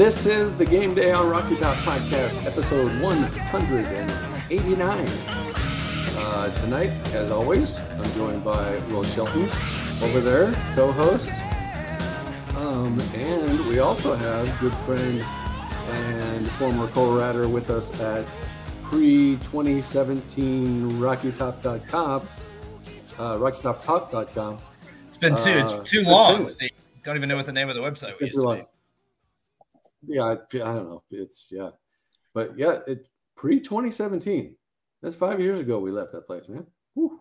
This is the Game Day on Rocky Top podcast, episode 189. Uh, tonight, as always, I'm joined by Will Shelton over there, co-host. Um, and we also have good friend and former co-writer with us at pre-2017 RockyTop.com, uh, RockyTopTalk.com. It's been too, it's Uh, too it's long. been- See, don't even know what the name of the website It's Yeah, I, I don't know. It's yeah, but yeah, it pre 2017. That's five years ago we left that place, man. Whew.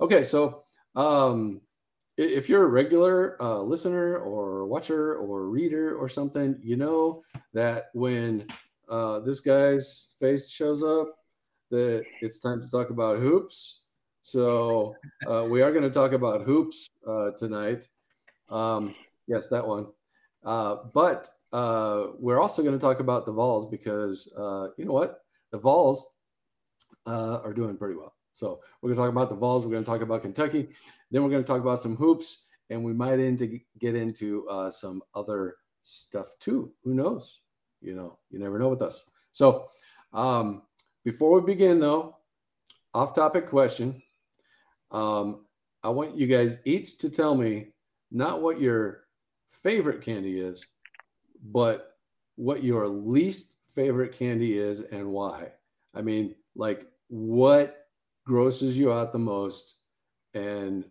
Okay, so um, if you're a regular uh, listener or watcher or reader or something, you know that when uh, this guy's face shows up, that it's time to talk about hoops. So uh, we are going to talk about hoops uh, tonight. Um, yes, that one. Uh, but uh, we're also going to talk about the Vols because uh, you know what? The Vols uh, are doing pretty well. So we're going to talk about the Vols. We're going to talk about Kentucky. Then we're going to talk about some hoops, and we might into get into uh, some other stuff too. Who knows? You know, you never know with us. So um, before we begin, though, off-topic question. Um, I want you guys each to tell me not what your favorite candy is, but what your least favorite candy is and why. I mean, like what grosses you out the most and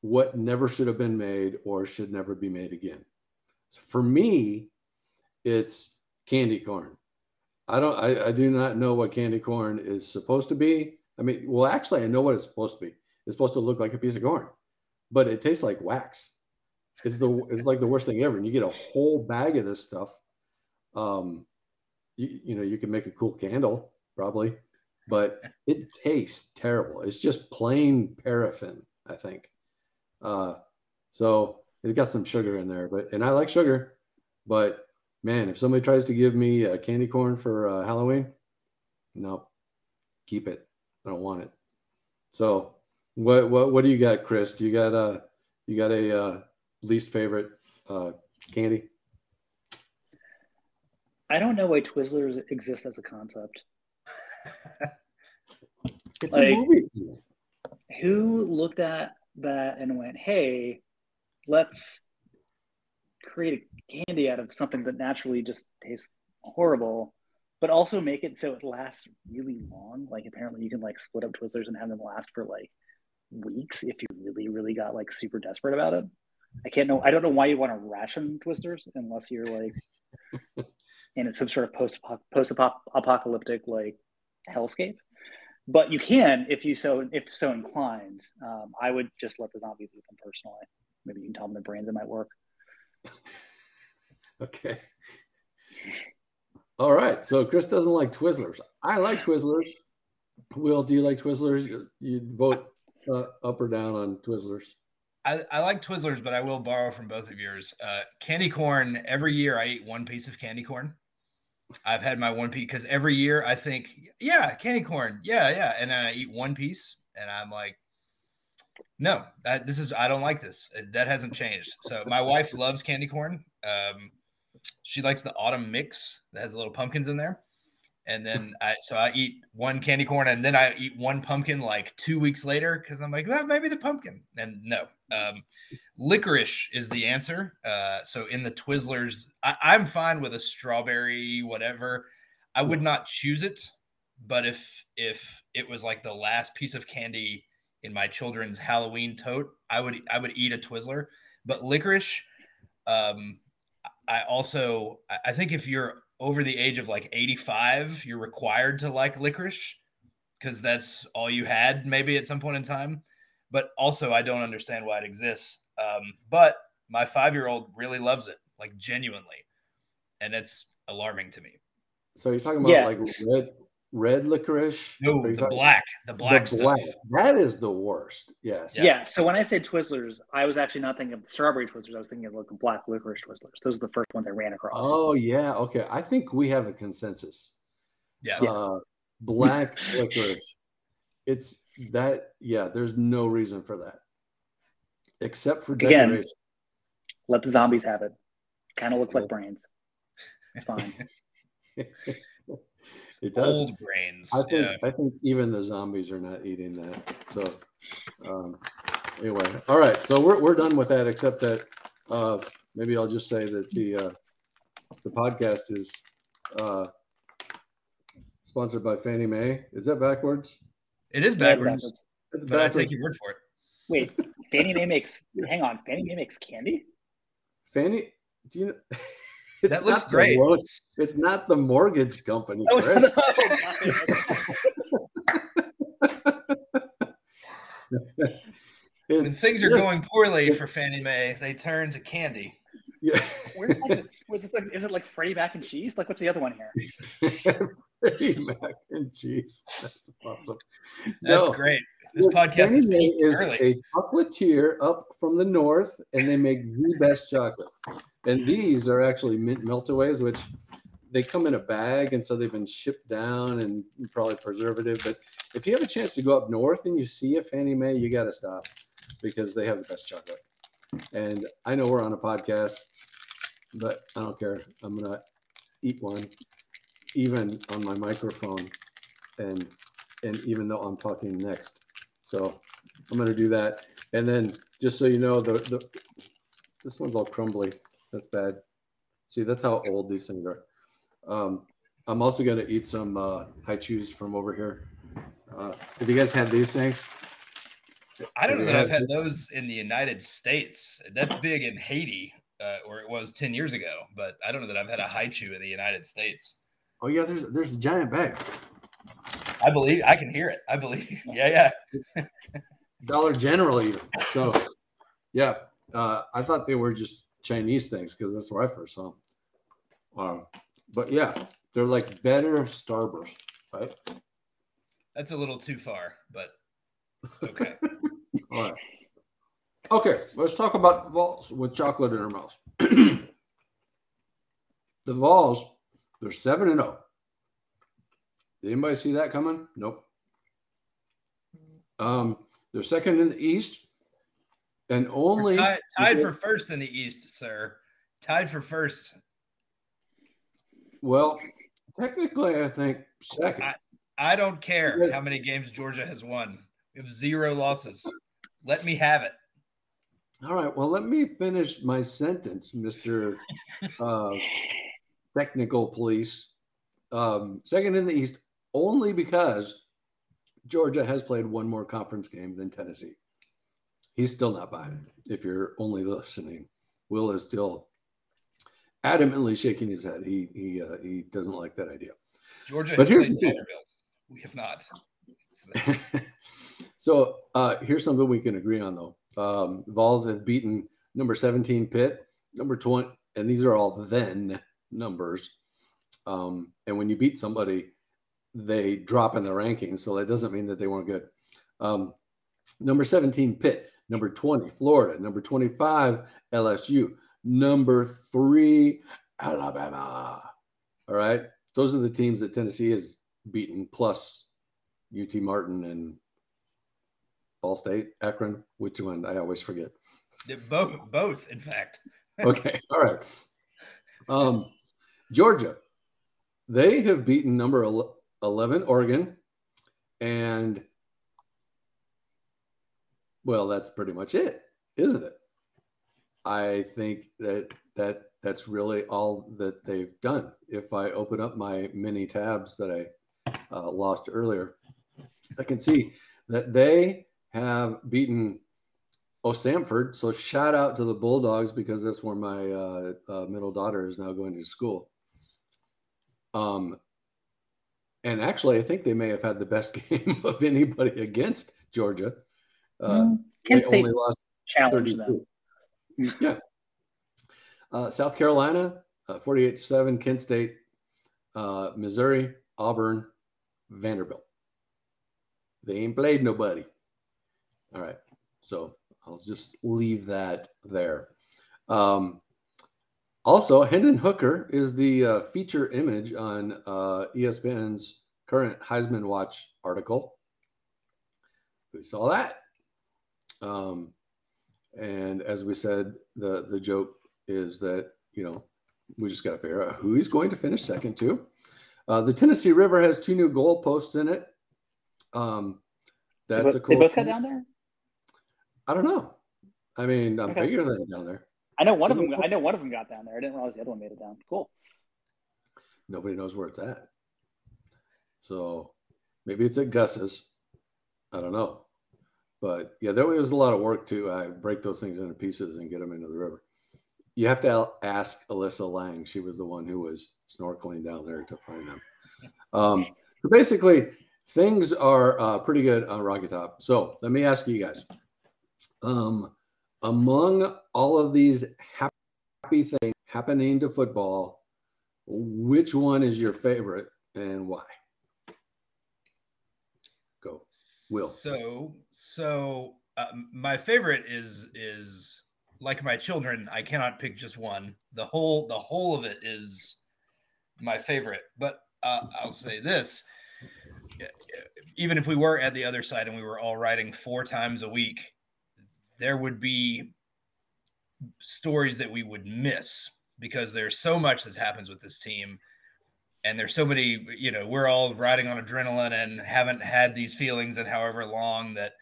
what never should have been made or should never be made again. So for me, it's candy corn. I don't I, I do not know what candy corn is supposed to be. I mean, well, actually, I know what it's supposed to be. It's supposed to look like a piece of corn, but it tastes like wax. It's the it's like the worst thing ever. And you get a whole bag of this stuff. Um, you, you know, you can make a cool candle probably, but it tastes terrible. It's just plain paraffin, I think. Uh, so it's got some sugar in there, but and I like sugar, but man, if somebody tries to give me a candy corn for uh, Halloween, no, keep it. I don't want it. So what what what do you got, Chris? Do you got a you got a uh, least favorite uh, candy? I don't know why Twizzlers exist as a concept. It's Like- a movie. Who looked at that and went, "Hey, let's create a candy out of something that naturally just tastes horrible, but also make it so it lasts really long." Like apparently, you can like split up Twizzlers and have them last for like weeks if you really, really got like super desperate about it. I can't know. I don't know why you want to ration Twizzlers unless you're like in some sort of post post apocalyptic like hellscape. But you can if you so if so inclined. Um, I would just let the zombies eat them personally. Maybe you can tell them the brains it might work. Okay. All right. So Chris doesn't like Twizzlers. I like Twizzlers. Will, do you like Twizzlers? You- You'd vote uh, up or down on Twizzlers. I, I like Twizzlers, but I will borrow from both of yours. Uh, candy corn, every year I eat one piece of candy corn. I've had my one piece because every year I think, yeah, candy corn, yeah, yeah. And then I eat one piece and I'm like, no, that this is, I don't like this. Uh, That hasn't changed. So my wife loves candy corn. Um, she likes the autumn mix that has little pumpkins in there. And then I, so I eat one candy corn and then I eat one pumpkin like two weeks later because I'm like, well, maybe the pumpkin. And no, um, licorice is the answer. Uh, so in the Twizzlers, I, I'm fine with a strawberry, whatever. I would not choose it, but if if it was like the last piece of candy in my children's Halloween tote, I would I would eat a Twizzler. But licorice, um, I also I- think if you're over the age of like 85, you're required to like licorice because that's all you had maybe at some point in time. But also, I don't understand why it exists. Um, but my five year old really loves it, like genuinely, and it's alarming to me. So you're talking about Yeah. like red red licorice? No, Are you the talking- black, the black the stuff. black. That is the worst. Yes. Yeah. So when I say Twizzlers, I was actually not thinking of strawberry Twizzlers. I was thinking of like black licorice Twizzlers. Those are the first ones I ran across. Oh yeah. Okay. I think we have a consensus. Yeah. Uh, black licorice. It's that. Yeah. There's no reason for that, except for Again. Let the zombies have it. Kind of looks like brains. It's fine. it does. Old brains. I think yeah. I think even the zombies are not eating that. So um, anyway, all right. So we're we're done with that, except that uh, maybe I'll just say that the uh, the podcast is uh, sponsored by Fannie May. Is that backwards? It is Yeah, backwards, It's but I take your word for it. Wait, Fannie Mae makes. Hang on, Fannie Mae makes candy. Fannie, do you know? It's That looks not the great. loan- It's not the mortgage company, Oh, Chris. When things are yes. going poorly for Fannie Mae, they turn to candy. yeah. Where's like, where's it like, is it like Freddie Mac and cheese? Like, what's the other one here? Freddie Mac and cheese. That's awesome. That's No, great. This yes, podcast is is early. a chocolatier up from the north, and they make the best chocolate. And these are actually mint meltaways, which they come in a bag, and so they've been shipped down and probably preservative. But if you have a chance to go up north and you see a Fannie May, you got to stop because they have the best chocolate. And I know we're on a podcast, but I don't care. I'm gonna eat one, even on my microphone, and and even though I'm talking next. So I'm gonna do that. And then just so you know, the the this one's all crumbly. That's bad. See, that's how old these things are. Um, I'm also gonna eat some uh, Hi-Chews from over here. Uh, have you guys had these things? I don't know that I've had had those in the United States. That's big in Haiti, uh, or it was 10 years ago, but I don't know that I've had a Hi-Chew in the United States. Oh yeah, there's there's a giant bag. I believe I can hear it. I believe. Yeah, yeah. Dollar General even. So yeah, uh, I thought they were just Chinese things because that's where I first saw them. Um, but yeah, they're like better Starburst, right? That's a little too far, but okay. All right. Okay, let's talk about Vols with chocolate in our mouth. the Vols, they're seven and zero. Did anybody see that coming? Nope. Um, they're second in the East, and We're only tied, tied for first in the East, sir. Tied for first. well, technically, I think second. I- I don't care Wait. how many games Georgia has won. We have zero losses. Let me have it. All right. Well, let me finish my sentence, Mister uh, Technical Police. Um, second in the East, only because Georgia has played one more conference game than Tennessee. He's still not buying it. If you're only listening, Will is still adamantly shaking his head. He he uh, he doesn't like that idea. Georgia But here's the thing. We have not. so uh, here's something we can agree on, though. Um, Vols have beaten number 17 Pitt, number 20, and these are all then numbers. Um, and when you beat somebody, they drop in the rankings. So that doesn't mean that they weren't good. Um, number 17 Pitt, number 20 Florida, number 25 LSU, number three Alabama. All right. Those are the teams that Tennessee has beaten, plus UT Martin and Ball State, Akron. Which one? I always forget. Both, both, in fact. Okay, all right. Um, Georgia, they have beaten number ele- eleven Oregon, and well, that's pretty much it, isn't it? I think that that that's really all that they've done. If I open up my mini tabs that I uh, lost earlier, I can see that they have beaten Oh, Samford. So shout out to the Bulldogs because that's where my uh, uh, middle daughter is now going to school. Um, and actually, I think they may have had the best game of anybody against Georgia. Uh, Kent they State only lost challenge them. 32. Yeah. Uh, South Carolina, uh, 48 7, Kent State, uh, Missouri, Auburn, Vanderbilt. They ain't played nobody. All right. So I'll just leave that there. Um, also, Hendon Hooker is the uh, feature image on uh, ESPN's current Heisman Watch article. We saw that. Um, and as we said, the the joke is that you know we just got to figure out who he's going to finish second to. Uh, the Tennessee River has two new goalposts in it. Um, that's they a cool. They both got down there. I don't know. I mean, I'm Okay. figuring they're down there. I know one of them. I know one of them got down there. I didn't realize the other one made it down. Cool. Nobody knows where it's at. So maybe it's at Gus's. I don't know. But yeah, there was a lot of work to uh, break those things into pieces and get them into the river. You have to ask Alyssa Lang. She was the one who was snorkeling down there to find them. Um, so basically, things are uh, pretty good on Rocky Top. So let me ask you guys um, among all of these happy things happening to football, which one is your favorite and why? Go. Will. So, so uh, my favorite is is like my children. I cannot pick just one. The whole the whole of it is my favorite. But uh, I'll say this: even if we were at the other side and we were all riding four times a week, there would be stories that we would miss because there's so much that happens with this team. And there's so many you know we're all riding on adrenaline and haven't had these feelings in however long that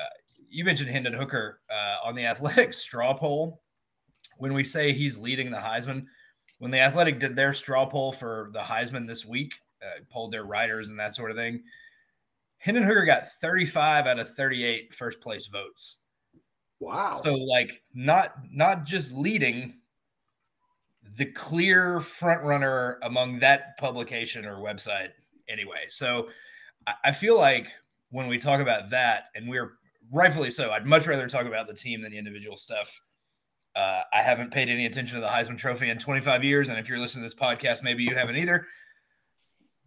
uh, you mentioned Hendon Hooker uh, on the athletic straw poll. When we say he's leading the Heisman when the athletic did their straw poll for the Heisman this week uh, their riders and that sort of thing Hendon Hooker got 35 out of 38 first place votes Wow. so like not not just leading the clear front runner among that publication or website anyway. So I, feel like when we talk about that, and we're rightfully so, I'd much rather talk about the team than the individual stuff. Uh, I haven't paid any attention to the Heisman Trophy in 25 years, and if you're listening to this podcast, maybe you haven't either.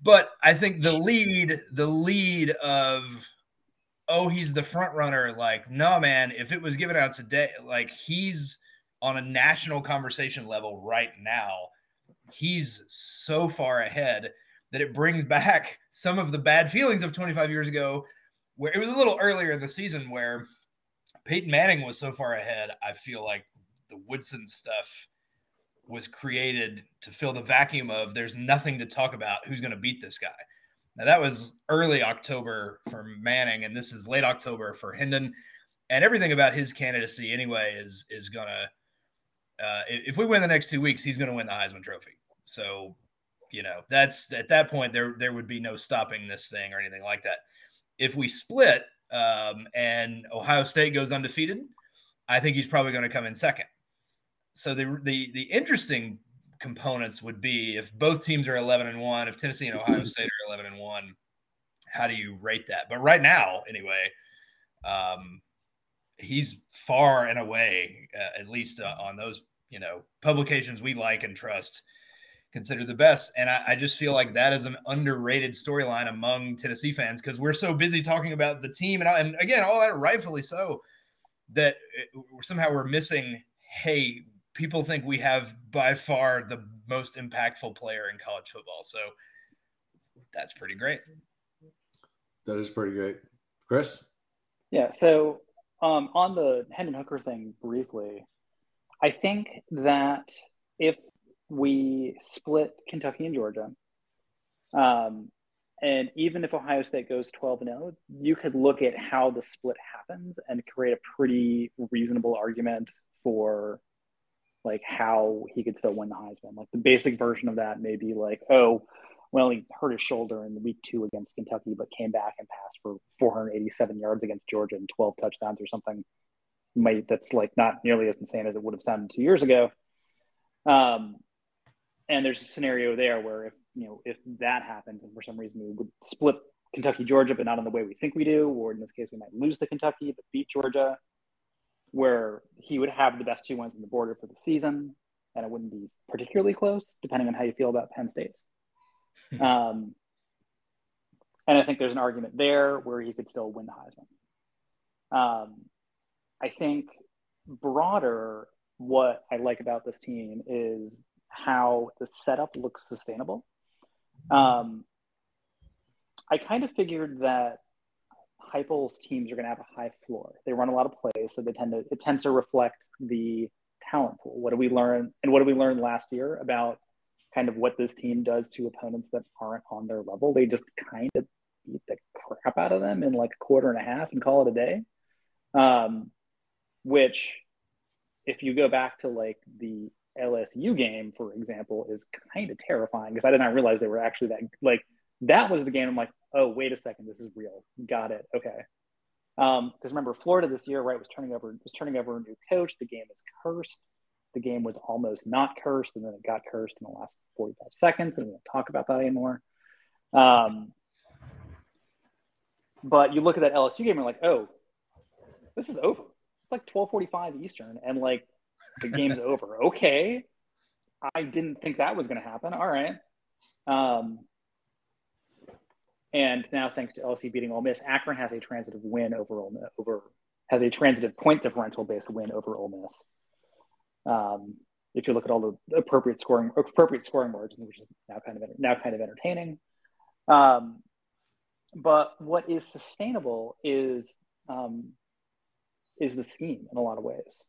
But I think the lead, the lead of oh, he's the front runner. Like, no, man, if it was given out today, like he's on a national conversation level right now. He's so far ahead that it brings back some of the bad feelings of 25 years ago, where it was a little earlier in the season where Peyton Manning was so far ahead. I feel like the Woodson stuff was created to fill the vacuum of there's nothing to talk about who's going to beat this guy. Now that was early October for Manning, and this is late October for Hendon. And everything about his candidacy anyway is is gonna. Uh, if we win the next two weeks, he's to win the Heisman Trophy. So, you know, that's at that point there there would be no stopping this thing or anything like that. If we split um, and Ohio State goes undefeated, I think he's probably going to come in second. So the the the interesting components would be if both teams are 11 and 1 if tennessee and ohio state 11 and 1 how do you rate that? But right now anyway um he's far and away uh, at least uh, on those you know publications we like and trust considered the best. And I, I just feel like that is an underrated storyline among tennessee fans because we're so busy talking about the team and, and again all that rightfully so that it, somehow we're missing hey people think we have by far the most impactful player in college football. So that's pretty great. That is pretty great. Chris? Yeah. So um, on the Hendon Hooker thing briefly, I think that if we split Kentucky and Georgia, um, and even if Ohio State goes 12 and 0, you could look at how the split happens and create a pretty reasonable argument for like how he could still win the Heisman. Like the basic version of that may be like, oh, well, he hurt his shoulder in week two against Kentucky, but came back and passed for 487 yards against Georgia and 12 touchdowns or something. Might that's like not nearly as insane as it would have sounded two years ago. Um, and there's a scenario there where if you know if that happens and for some reason we would split Kentucky Georgia, but not in the way we think we do, or in this case we might lose to Kentucky but beat Georgia, where he would have the best two wins on the border for the season, and it wouldn't be particularly close, depending on how you feel about Penn State. um, and I think there's an argument there where he could still win the Heisman. Um, I think broader, what I like about this team is how the setup looks sustainable. Um, I kind of figured that Heupel's teams are going to have a high floor. They run a lot of plays, so they tend to it tends to reflect the talent pool. What did we learn? And what did we learn last year about kind of what this team does to opponents that aren't on their level? They just kind of beat the crap out of them in like a quarter and a half and call it a day. Um, which, if you go back to like the LSU game, for example, is kind of terrifying because I did not realize they were actually that like that was the game. I'm like, oh, wait a second, this is real. Got it. Okay. Because um, remember, Florida this year, right, was turning over was turning over a new coach. The game is cursed. The game was almost not cursed, and then it got cursed in the last 45 seconds, and we won't talk about that anymore. Um, but you look at that LSU game, and you're like, oh, this is over. It's like 12:45 Eastern, and like the game's over. Okay, I didn't think that was going to happen. All right. Um, and now, thanks to LSU beating Ole Miss, Akron has a transitive win over Ole Miss, over has a transitive point differential based win over Ole Miss. Um, if you look at all the appropriate scoring appropriate scoring margins, which is now kind of now kind of entertaining. Um, but what is sustainable is um, is the scheme in a lot of ways.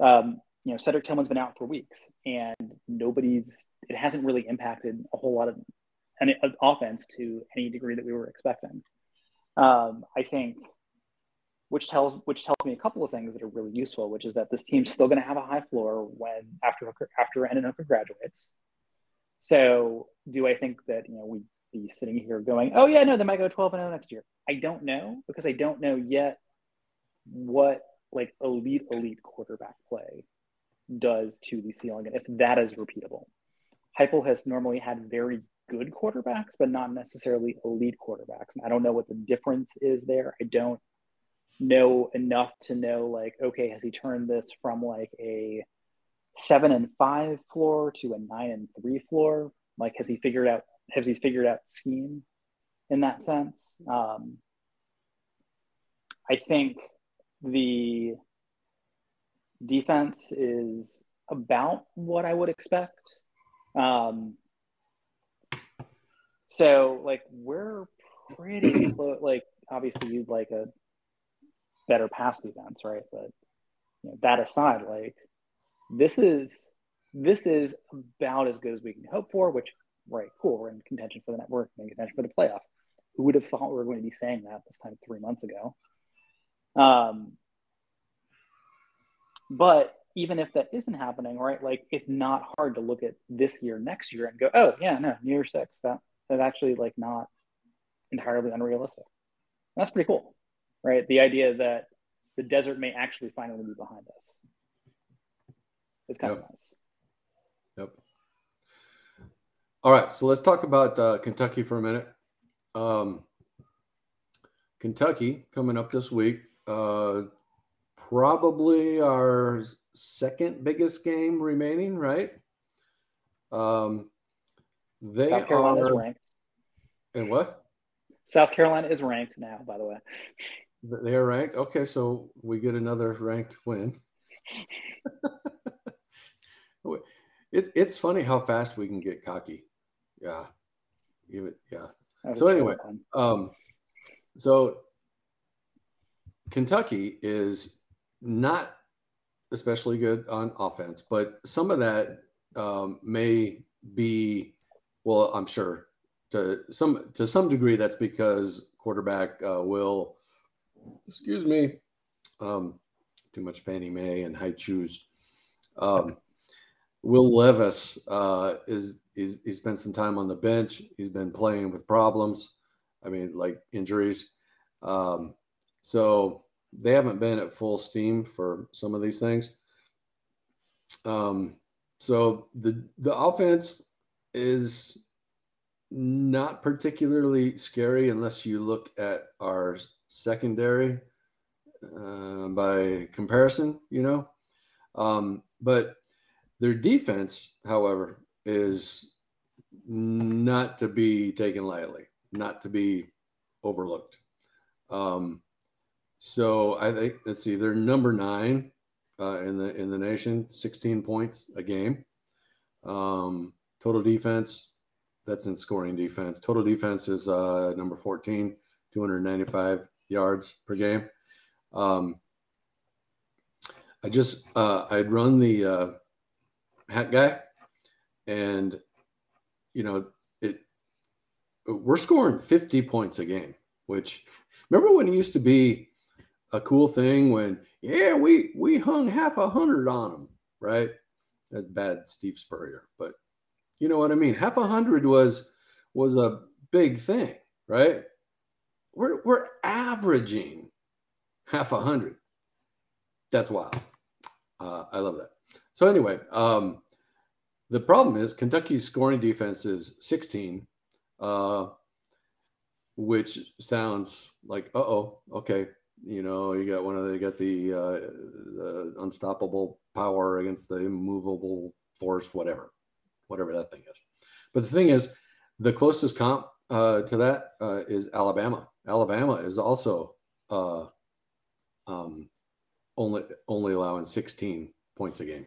Um, you know, Cedric Tillman's been out for weeks, and nobody's. It hasn't really impacted a whole lot of an, an offense to any degree that we were expecting. Um, I think, which tells which tells me a couple of things that are really useful, which is that this team's still going to have a high floor when after after Hendon Hooker graduates. So, do I think that you know we'd be sitting here going, "Oh yeah, no, they might go 12 and 0 next year"? I don't know because I don't know yet what like elite elite quarterback play does to the ceiling and if that is repeatable. Heupel has normally had very good quarterbacks, but not necessarily elite quarterbacks. And I don't know what the difference is there. I don't know enough to know like, okay, has he turned this from like a seven and five floor to a nine and three floor? Like, has he figured out has he figured out scheme in that sense? Um, I think the defense is about what I would expect. Um, so like we're pretty close. Like obviously you'd like a better past events, right? But you know, that aside, like this is this is about as good as we can hope for. Which right, cool. We're in contention for the network, in contention for the playoff. Who would have thought we were going to be saying that this time three months ago? Um, but even if that isn't happening, right? Like it's not hard to look at this year, next year, and go, oh yeah, no, New Year Six, that that's actually like not entirely unrealistic. That's pretty cool, right? The idea that the desert may actually finally be behind us. It's kind yep. of nice. Yep. All right, so let's talk about uh, Kentucky for a minute. Um, Kentucky coming up this week. Uh, probably our second biggest game remaining, right? Um, they South Carolina are, is ranked. And what? South Carolina is ranked now, by the way. They are ranked. Okay, so we get another ranked win. it's it's funny how fast we can get cocky. Yeah, give it. Yeah. So anyway, um, so Kentucky is not especially good on offense, but some of that um, may be, well, I'm sure to some to some degree that's because quarterback uh, will, excuse me, um, too much Fannie May and Hi-Chews. Um, Will Levis uh, is is he spent some time on the bench. He's been playing with problems. I mean, like injuries. Um, so they haven't been at full steam for some of these things. Um, so the the offense is not particularly scary unless you look at our secondary uh, by comparison, you know. Um, but their defense, however, is not to be taken lightly, not to be overlooked. Um, so I think let's see, they're number nine uh, in the in the nation, 16 points a game. Um, total defense, that's in scoring defense. Total defense is uh, number 14, 295 yards per game. Um, I just uh, I'd run the uh, hat guy, and you know it. We're scoring 50 points a game, which remember when it used to be a cool thing when yeah we we hung half a hundred on them, right? That's bad, Steve Spurrier, but you know what I mean. Half a hundred was was a big thing, right? We're we're averaging half a hundred. That's wild. Uh, I love that. So anyway, um, the problem is Kentucky's scoring defense is 16, uh, which sounds like, uh oh, okay, you know, you got one of the, got the, uh, the unstoppable power against the immovable force, whatever, whatever that thing is. But the thing is, the closest comp uh, to that uh, is Alabama. Alabama is also uh, um, only only allowing 16 points a game.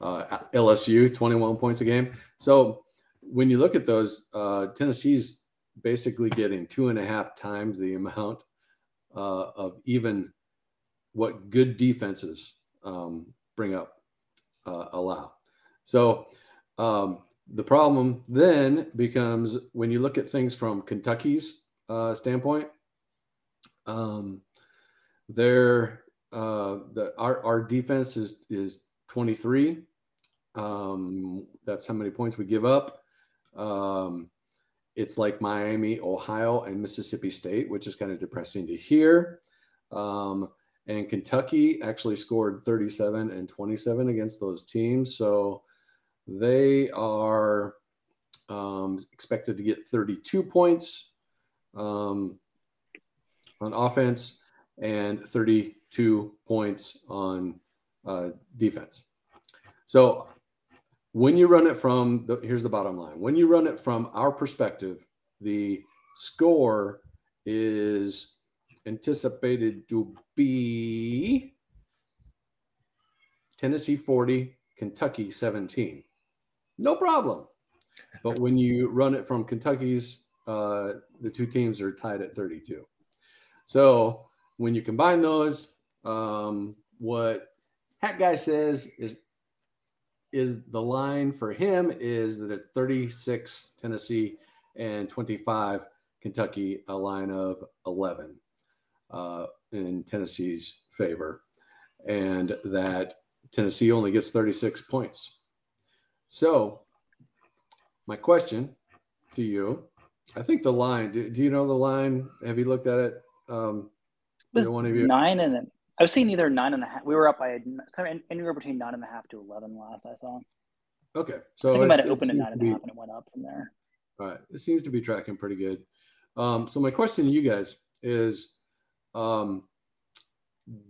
Uh, LSU 21 points a game. So when you look at those, uh, Tennessee's basically getting two and a half times the amount uh, of even what good defenses um, bring up allow. So um, the problem then becomes when you look at things from Kentucky's uh, standpoint. Um, they're uh, the our, our defense is is 23. Um, that's how many points we give up. Um, it's like Miami, Ohio, and Mississippi State, which is kind of depressing to hear. Um, and Kentucky actually scored 37 and 27 against those teams. So they are um, expected to get 32 points um, on offense and 32 points on uh, defense. So when you run it from the, here's the bottom line when you run it from our perspective, the score is anticipated to be Tennessee 40, Kentucky 17. No problem. But when you run it from Kentucky's, uh, the two teams are tied at 32. So when you combine those, um, what Hat Guy says is is the line for him is that it's 36 Tennessee and 25 Kentucky, a line of 11 uh, in Tennessee's favor, and that Tennessee only gets 36 points. So, my question to you I think the line, do, do you know the line? Have you looked at it? Um, was one of you? Nine and then I was seeing either nine and a half. We were up by anywhere between nine and a half to eleven last I saw. Okay, so I think it, might have opened at nine and a half and it went up from there. All right, it seems to be tracking pretty good. Um, so my question to you guys is, um,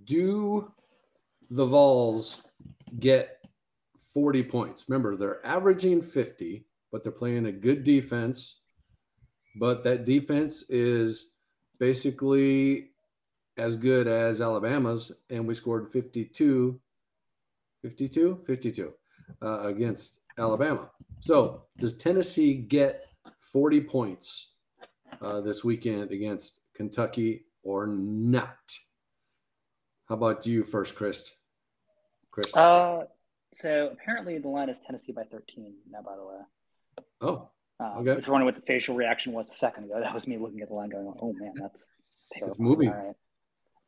do the Vols get forty points? Remember, they're averaging fifty, but they're playing a good defense. But that defense is basically as good as Alabama's, and we scored 52, 52, 52 uh, against Alabama. So, does Tennessee get 40 points uh, this weekend against Kentucky or not? How about you first, Chris? Chris. Uh, so apparently the line is Tennessee by 13 now, by the way. Oh, uh, okay. If you're wondering what the facial reaction was a second ago, that was me looking at the line going, oh man, that's terrible. It's moving. All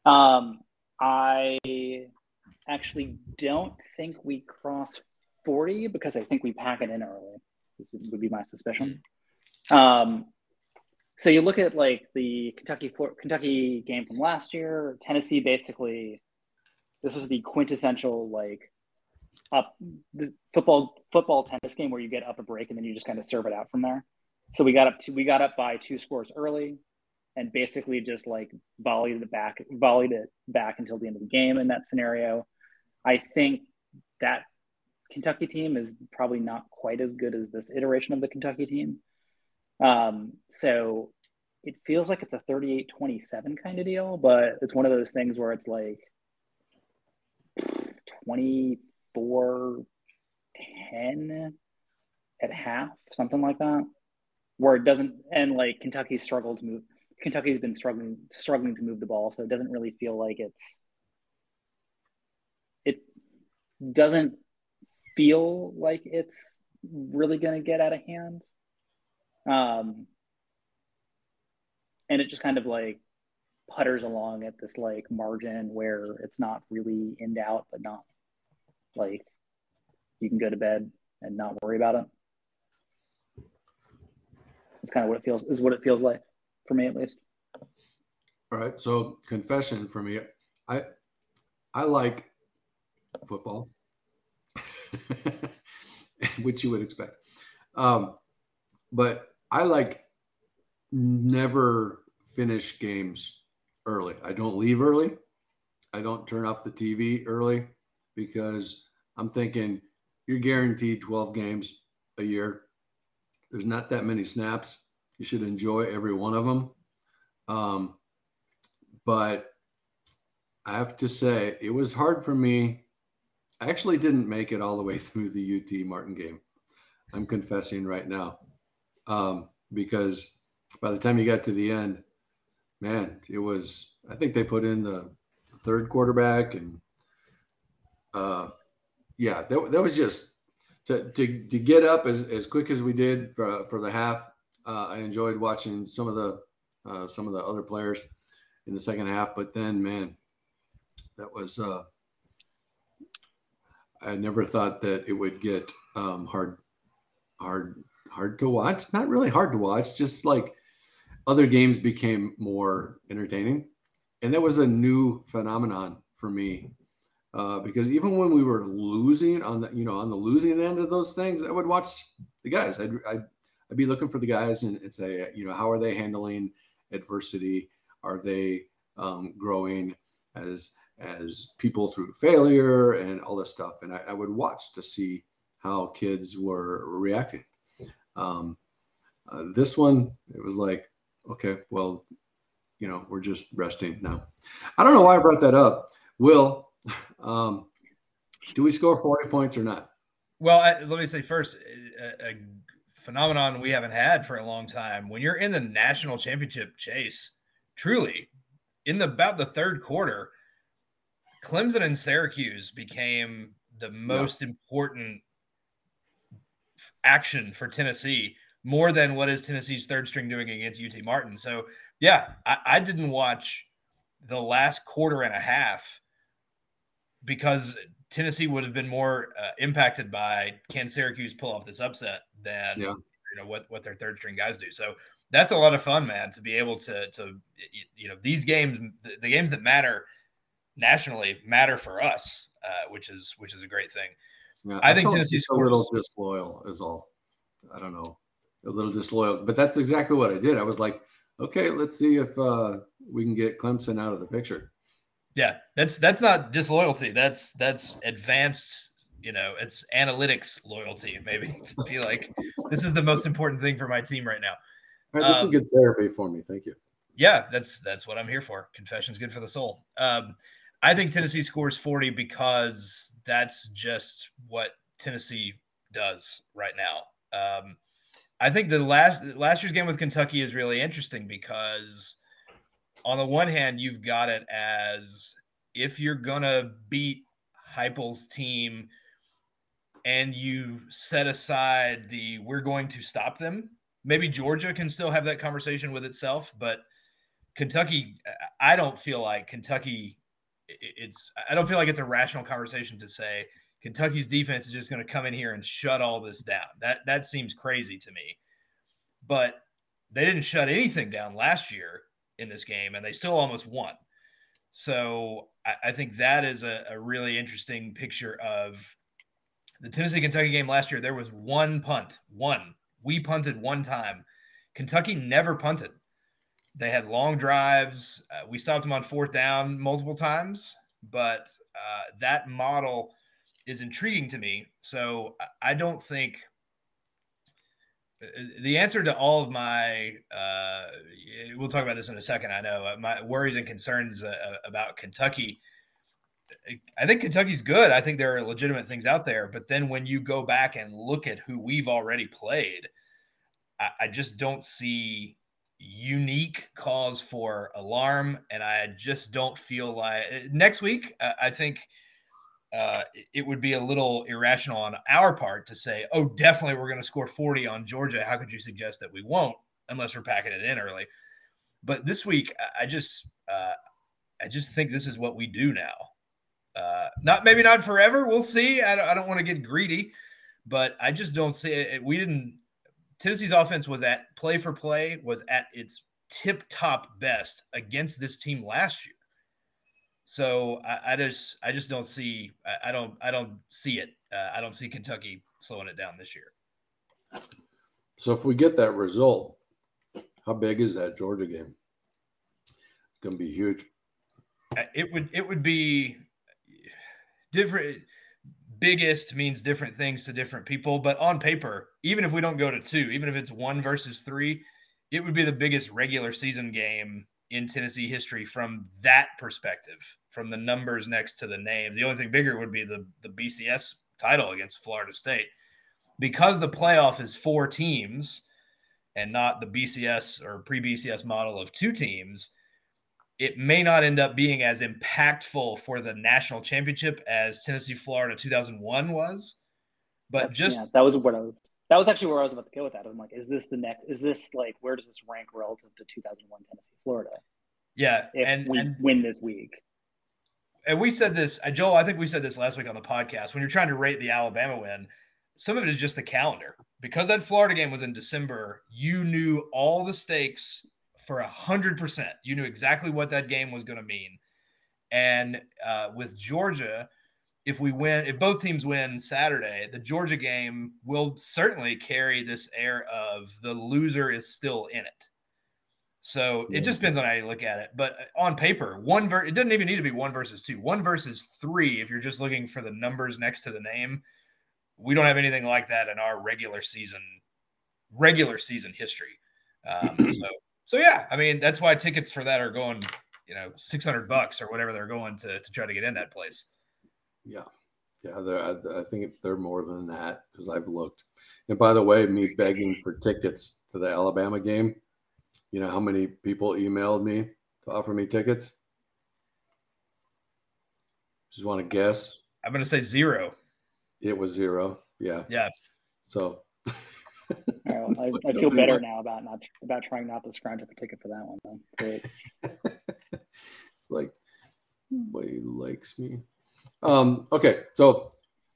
right. Um, I actually don't think we cross 40 because I think we pack it in early. This would be my suspicion. Um, so you look at like the Kentucky Kentucky game from last year. Tennessee basically, this is the quintessential like up the football football tennis game where you get up a break and then you just kind of serve it out from there. So we got up to we got up by two scores early and basically just like volleyed it back, volleyed it back until the end of the game in that scenario. I think that Kentucky team is probably not quite as good as this iteration of the Kentucky team. Um, so it feels like it's a 38 27 kind of deal, but it's one of those things where it's like 24 10 at half, something like that, where it doesn't, and like Kentucky struggled to move Kentucky's been struggling struggling to move the ball, so it doesn't really feel like it's it doesn't feel like it's really going to get out of hand. Um, and it just kind of like putters along at this like margin where it's not really in doubt, but not like you can go to bed and not worry about it. It's kind of what it feels is what it feels like for me at least. All right. So confession for me, I I like football, which you would expect. Um, but I like never finish games early. I don't leave early. I don't turn off the TV early because I'm thinking you're guaranteed 12 games a year. There's not that many snaps. You should enjoy every one of them. Um, but I have to say, it was hard for me. I actually didn't make it all the way through the UT Martin game. I'm confessing right now um, because by the time you got to the end, man, it was. I think they put in the third quarterback, and uh, yeah, that, that was just to, to to get up as, as quick as we did for, for the half. Uh, I enjoyed watching some of the uh, some of the other players in the second half, but then, man, that was. Uh, I never thought that it would get um, hard, hard, hard to watch. Not really hard to watch, just like other games became more entertaining. And that was a new phenomenon for me uh, because even when we were losing on the you know on the losing end of those things, I would watch the guys. I'd I'd, I'd be looking for the guys and, and, say you know how are they handling adversity? Are they um, growing as as people through failure and all this stuff? And I, I would watch to see how kids were reacting. Um, uh, this one, it was like okay, well, you know, we're just resting now. I don't know why I brought that up. Will, um, do we score 40 points or not? Well, I, let me say first, a, a, phenomenon we haven't had for a long time. When you're in the national championship chase, truly, in the about the third quarter, Clemson and Syracuse became the most yeah. important action for Tennessee more than what is Tennessee's third string doing against UT Martin. So, yeah, I, I didn't watch the last quarter and a half because Tennessee would have been more uh, impacted by can Syracuse pull off this upset than yeah. you know what what their third string guys do. So that's a lot of fun, man, to be able to to you know these games, the, the games that matter nationally matter for us, uh, which is which is a great thing. Yeah, I, I think Tennessee's a little disloyal is all. I don't know a little disloyal. But that's exactly what I did. I was like, okay, let's see if uh, we can get Clemson out of the picture. Yeah, that's that's not disloyalty. That's that's advanced. You know, it's analytics loyalty. Maybe to be like this is the most important thing for my team right now. Right, this um, is good therapy for me. Thank you. Yeah, that's that's what I'm here for. Confession's good for the soul. Um, I think Tennessee scores 40 because that's just what Tennessee does right now. Um, I think the last last year's game with Kentucky is really interesting because on the one hand, you've got it as if you're gonna beat Heupel's team and you set aside the we're going to stop them. Maybe Georgia can still have that conversation with itself, but Kentucky, I don't feel like Kentucky. It's I don't feel like it's a rational conversation to say Kentucky's defense is just going to come in here and shut all this down. That that seems crazy to me. But they didn't shut anything down last year in this game, and they still almost won. So I, I think that is a, a really interesting picture of the Tennessee Kentucky game last year. There was one punt, one. We punted one time. Kentucky never punted. They had long drives. Uh, we stopped them on fourth down multiple times, but uh, that model is intriguing to me. So I don't think the answer to all of my uh, we'll talk about this in a second. I know uh, my worries and concerns uh, about Kentucky. I think Kentucky's good. I think there are legitimate things out there, but then when you go back and look at who we've already played, I, I just don't see unique cause for alarm, and I just don't feel like next week. I think uh, it would be a little irrational on our part to say, "Oh, definitely we're going to score 40 on Georgia." How could you suggest that we won't unless we're packing it in early? But this week, I just, uh, I just think this is what we do now. Uh, not maybe not forever. We'll see. I don't, I don't want to get greedy, but I just don't see it. We didn't. Tennessee's offense was at play for play was at its tip top best against this team last year. So I, I just I just don't see I, I don't I don't see it. Uh, I don't see Kentucky slowing it down this year. So if we get that result, how big is that Georgia game? It's going to be huge. Uh, it would it would be different. Biggest means different things to different people, but on paper, even if we don't go to two, even if it's one versus three, it would be the biggest regular season game in Tennessee history from that perspective, from the numbers next to the names. The only thing bigger would be the the BCS title against Florida State. Because the playoff is four teams and not the BCS or pre-BCS model of two teams, it may not end up being as impactful for the national championship as Tennessee Florida 2001 was. But just yeah, that was what I was that was actually where I was about to go with that. I'm like, is this the next? Is this like where does this rank relative to 2001 Tennessee Florida? Yeah, and we and, win this week. And we said this, uh, Joel. I think we said this last week on the podcast. When you're trying to rate the Alabama win, some of it is just the calendar. Because that Florida game was in December, you knew all the stakes for a hundred percent. You knew exactly what that game was going to mean. And uh, with Georgia, if we win, if both teams win Saturday, the Georgia game will certainly carry this air of the loser is still in it. So yeah. it just depends on how you look at it. But uh, on paper, one ver- it doesn't even need to be one versus two. One versus three, if you're just looking for the numbers next to the name, we don't have anything like that in our regular season regular season history. Um, so so yeah, I mean that's why tickets for that are going, you know, six hundred bucks or whatever they're going to to try to get in that place. Yeah. Yeah, I, I think they're more than that because I've looked. And by the way, me begging for tickets to the Alabama game, you know how many people emailed me to offer me tickets? Just want to guess. I'm going to say zero. It was zero. Yeah. Yeah. So. I, I, feel better now about not about trying not to scrounge up a ticket for that one. Great. it's like, nobody likes me. Um, okay, so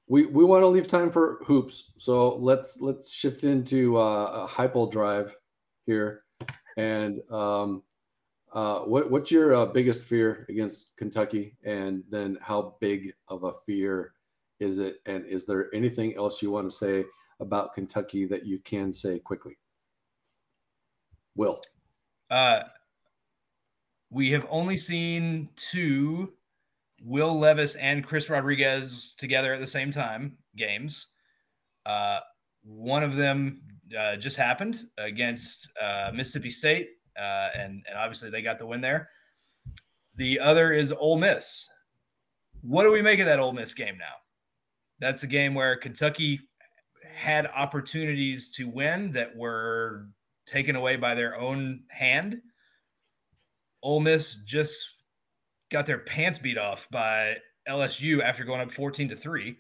we we want to leave time for hoops. So let's let's shift into uh, a hypo drive here. And um, uh, what what's your uh, biggest fear against Kentucky? And then how big of a fear is it? And is there anything else you want to say about Kentucky that you can say quickly? Will. Uh, we have only seen two Will Levis and Chris Rodriguez together at the same time games. Uh, one of them uh, just happened against uh, Mississippi State, uh, and and obviously they got the win there. The other is Ole Miss. What do we make of that Ole Miss game now? That's a game where Kentucky had opportunities to win that were taken away by their own hand. Ole Miss just got their pants beat off by LSU after going up 14 to 3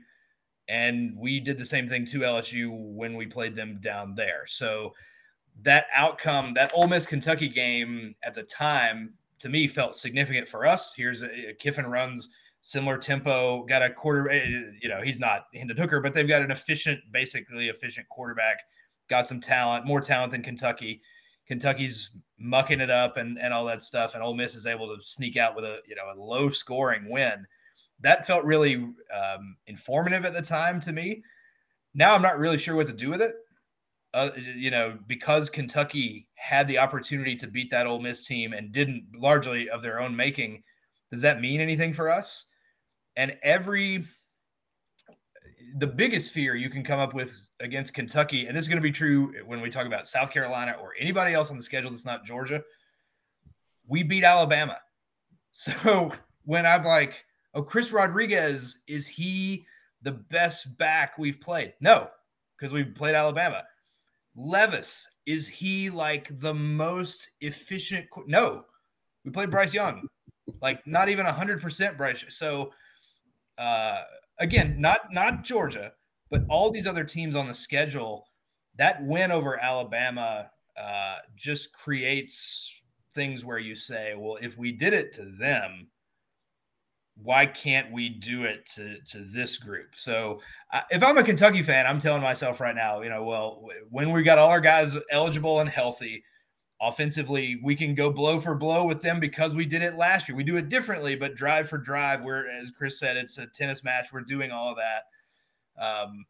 and we did the same thing to LSU when we played them down there. So that outcome, that Ole Miss Kentucky game at the time to me felt significant for us. Here's a, Kiffin runs similar tempo, got a quarter, eh, you know, he's not Hendon Hooker, but they've got an efficient, basically efficient quarterback, got some talent, more talent than Kentucky. Kentucky's mucking it up and, and all that stuff. And Ole Miss is able to sneak out with a you know a low scoring win. That felt really um, informative at the time to me. Now I'm not really sure what to do with it. Uh, you know, because Kentucky had the opportunity to beat that Ole Miss team and didn't largely of their own making. Does that mean anything for us? And every the biggest fear you can come up with against Kentucky, and this is going to be true when we talk about South Carolina or anybody else on the schedule that's not Georgia, we beat Alabama. So when I'm like, oh, Chris Rodriguez, is he the best back we've played? No, because we played Alabama. Levis, is he like the most efficient? No, we played Bryce Young, like not even 100% Bryce. So, uh, again, not not Georgia, but all these other teams on the schedule, that win over Alabama uh, just creates things where you say, well, if we did it to them, why can't we do it to to this group? So uh, if I'm a Kentucky fan, I'm telling myself right now, you know, well, when we got all our guys eligible and healthy, offensively, we can go blow for blow with them because we did it last year. We do it differently, but drive for drive, where as Chris said, it's a tennis match. We're doing all of that. Um,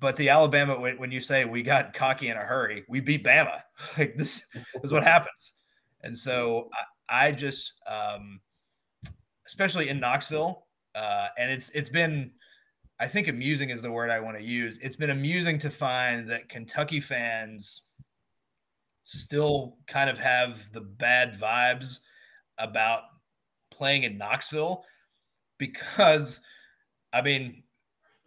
but the Alabama, when, when you say we got cocky in a hurry, we beat Bama. Like this is what happens. And so I, I just, um, especially in Knoxville, uh, and it's it's been, I think amusing is the word I want to use. It's been amusing to find that Kentucky fans still kind of have the bad vibes about playing in Knoxville because, I mean,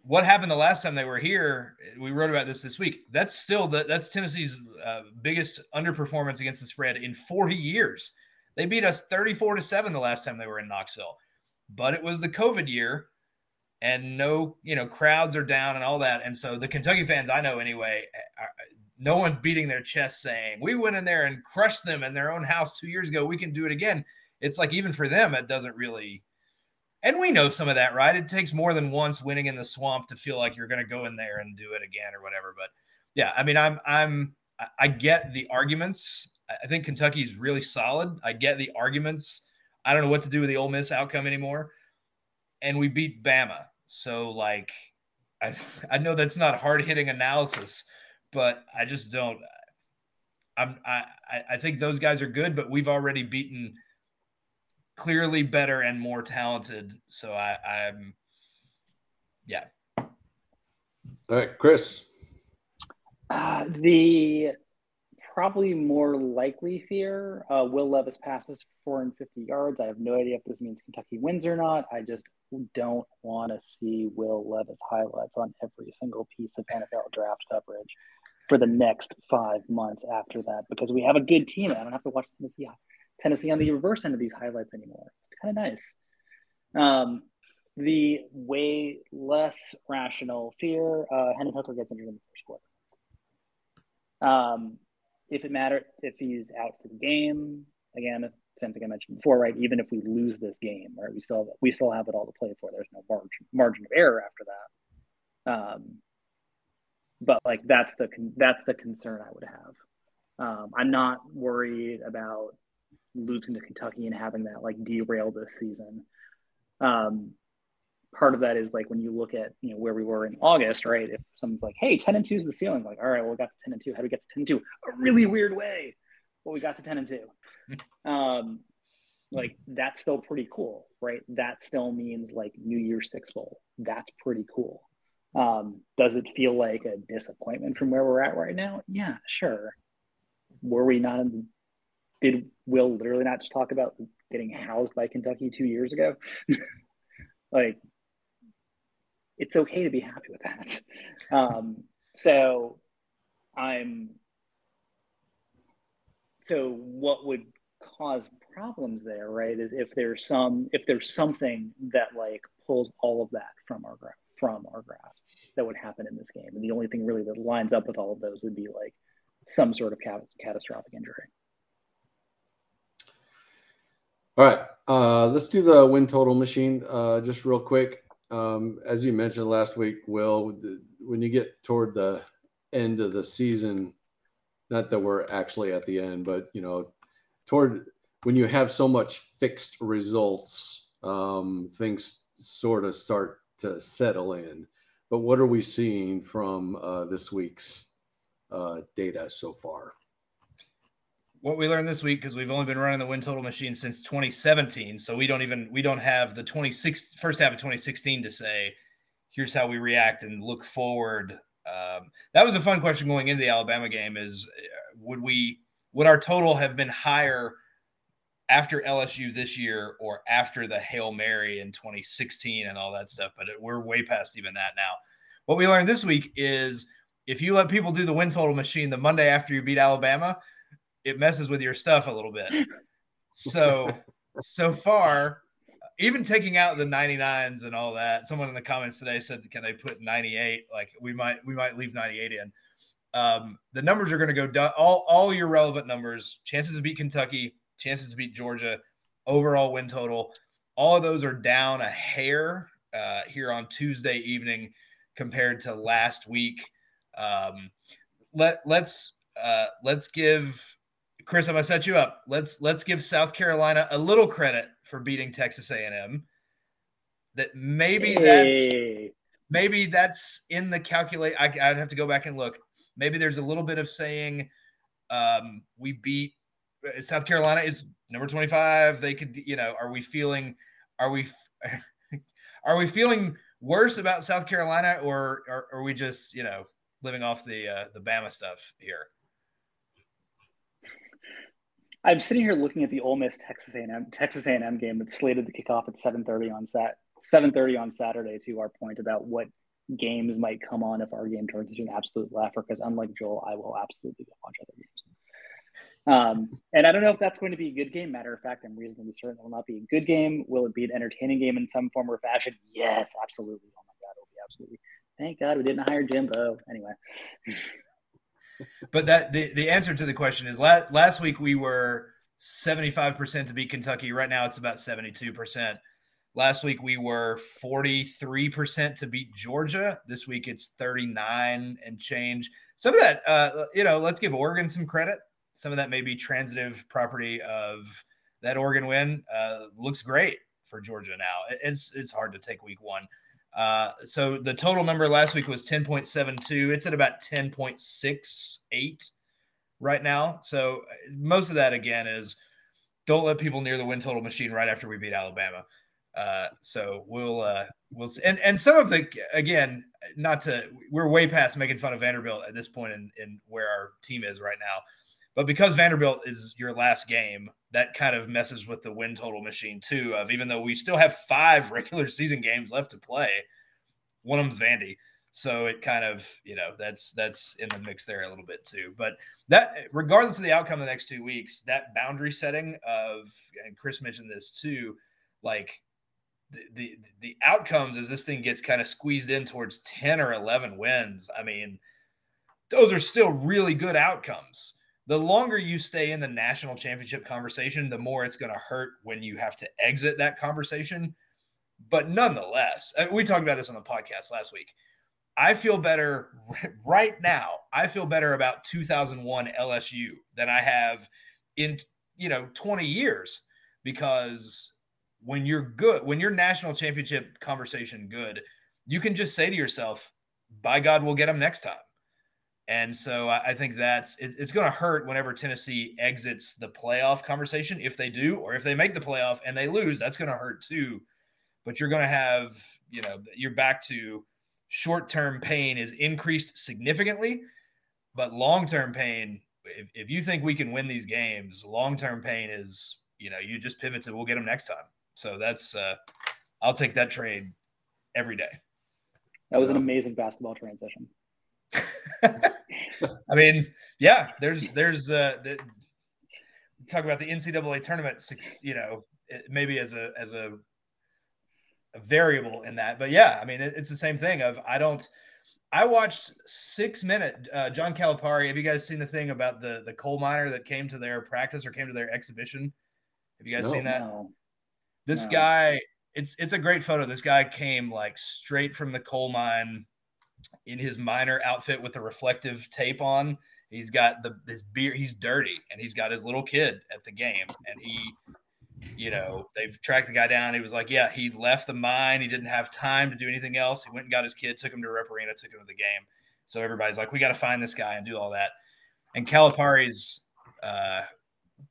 what happened the last time they were here? We wrote about this this week. That's still the, that's Tennessee's uh, biggest underperformance against the spread in 40 years. They beat us 34 to 7 the last time they were in Knoxville. But it was the COVID year and no, you know, crowds are down and all that. And so the Kentucky fans I know anyway, are, no one's beating their chest saying, "We went in there and crushed them in their own house 2 years ago. We can do it again." It's like even for them it doesn't really and we know some of that, right? It takes more than once winning in the swamp to feel like you're going to go in there and do it again or whatever. But yeah, I mean, I'm I'm I get the arguments. I think Kentucky's really solid. I get the arguments. I don't know what to do with the Ole Miss outcome anymore. And we beat Bama. So like I I know that's not hard hitting analysis, but I just don't I'm I I think those guys are good, but we've already beaten clearly better and more talented. So I, I'm, yeah. All right, Chris. Uh, the probably more likely fear uh, Will Levis passes 450 yards. I have no idea if this means Kentucky wins or not. I just don't want to see Will Levis highlights on every single piece of NFL draft coverage for the next five months after that because we have a good team. I don't have to watch Tennessee Tennessee on the reverse end of these highlights anymore. It's kind of nice. Um, the way less rational fear, uh, Hendon Hooker gets injured in the first quarter. Um, if it matters, if he's out for the game, again, same thing I mentioned before, right? Even if we lose this game, right, we still have, we still have it all to play for. There's no margin margin of error after that. Um, but like that's the that's the concern I would have. Um, I'm not worried about losing to Kentucky and having that like derail this season. Um, part of that is like when you look at you know where we were in August, right? If someone's like, "Hey, ten and two is the ceiling," like, all right, well, we got to ten and two. How do we get to ten and two? A really weird way. Well, we got to ten and two. Um, like that's still pretty cool, right? That still means like New Year's Six bowl. That's pretty cool. Um, does it feel like a disappointment from where we're at right now? Yeah, sure. Were we not in did Will literally not just talk about getting housed by Kentucky two years ago? like, it's okay to be happy with that. Um, so, I'm. So, what would cause problems there, right? Is if there's some if there's something that like pulls all of that from our from our grasp that would happen in this game, and the only thing really that lines up with all of those would be like some sort of catastrophic injury. All right, uh, let's do the win total machine uh, just real quick. Um, as you mentioned last week, Will, when you get toward the end of the season, not that we're actually at the end, but you know, toward when you have so much fixed results, um, things sort of start to settle in. But what are we seeing from uh, this week's uh, data so far? what we learned this week because we've only been running the win total machine since 2017 so we don't even we don't have the 26 first half of 2016 to say here's how we react and look forward um, that was a fun question going into the alabama game is uh, would we would our total have been higher after lsu this year or after the hail mary in 2016 and all that stuff but it, we're way past even that now what we learned this week is if you let people do the win total machine the monday after you beat alabama it messes with your stuff a little bit. So so far, even taking out the 99s and all that. Someone in the comments today said, "Can they put 98?" Like we might we might leave 98 in. Um, the numbers are going to go down. All all your relevant numbers, chances to beat Kentucky, chances to beat Georgia, overall win total. All of those are down a hair uh, here on Tuesday evening compared to last week. Um, let let's uh, let's give Chris. I'm gonna set you up. Let's let's give South Carolina a little credit for beating Texas A&M. That maybe hey. that's maybe that's in the calculate. I, would have to go back and look. Maybe there's a little bit of saying um, we beat uh, South Carolina is number 25. They could, you know, are we feeling? Are we? Are we feeling worse about South Carolina, or, are we just, you know, living off the uh, the Bama stuff here? I'm sitting here looking at the Ole Miss Texas A&M Texas A&M game that's slated to kick off at 7:30 on Sat 7:30 on Saturday. To our point about what games might come on if our game turns into an absolute laugher, because unlike Joel, I will absolutely watch other games. Um, and I don't know if that's going to be a good game. Matter of fact, I'm reasonably certain it will not be a good game. Will it be an entertaining game in some form or fashion? Yes, absolutely. Oh my God, it'll be absolutely. Thank God we didn't hire Jimbo. Anyway. but that the, the answer to the question is last, last week we were 75% to beat Kentucky. Right now it's about 72%. Last week we were 43% to beat Georgia. This week it's 39 and change. Some of that, uh, you know, let's give Oregon some credit. Some of that may be transitive property of that Oregon win. Uh, looks great for Georgia now. It's it's hard to take week one. Uh, so the total number last week was 10.72. It's at about 10.68 right now. So uh, most of that again is don't let people near the win total machine right after we beat Alabama. Uh, so we'll uh, we'll see. and and some of the again not to we're way past making fun of Vanderbilt at this point in in where our team is right now. But because Vanderbilt is your last game, that kind of messes with the win total machine too. Of even though we still have five regular season games left to play, one of them's Vandy. So it kind of, you know, that's that's in the mix there a little bit too. But that regardless of the outcome of the next two weeks, that boundary setting of and Chris mentioned this too, like the the, outcomes as this thing gets kind of squeezed in towards 10 or 11 wins. I mean, those are still really good outcomes the longer you stay in the national championship conversation, the more it's going to hurt when you have to exit that conversation. But nonetheless, uh, we talked about this on the podcast last week. I feel better right now. I feel better about 2001 LSU than I have in you know 20 years because when you're good, when you're national championship conversation good, you can just say to yourself, "By God, we'll get them next time." And so I think that's it's going to hurt whenever Tennessee exits the playoff conversation. If they do, or if they make the playoff and they lose, that's going to hurt too. But you're going to have, you know, you're back to short term pain is increased significantly, but long term pain, if, if you think we can win these games, long term pain is, you know, you just pivot to we'll get them next time. So that's, uh, I'll take that trade every day. That was an amazing basketball transition. I mean, yeah, there's there's uh the, talk about the NCAA tournament, six, you know, maybe as a as a, a variable in that, but yeah, I mean, it, it's the same thing. Of I don't. I watched six minute uh, John Calipari. Have you guys seen the thing about the the coal miner that came to their practice or came to their exhibition? Have you guys no, seen that? No. This no. guy, it's it's a great photo. This guy came like straight from the coal mine in his miner outfit with the reflective tape on. He's got the his beard. He's dirty, and he's got his little kid at the game, and he, you know, they've tracked the guy down. He was like, yeah, he left the mine. He didn't have time to do anything else. He went and got his kid, took him to Rupp Arena, took him to the game. So everybody's like, we got to find this guy and do all that. And Calipari's uh,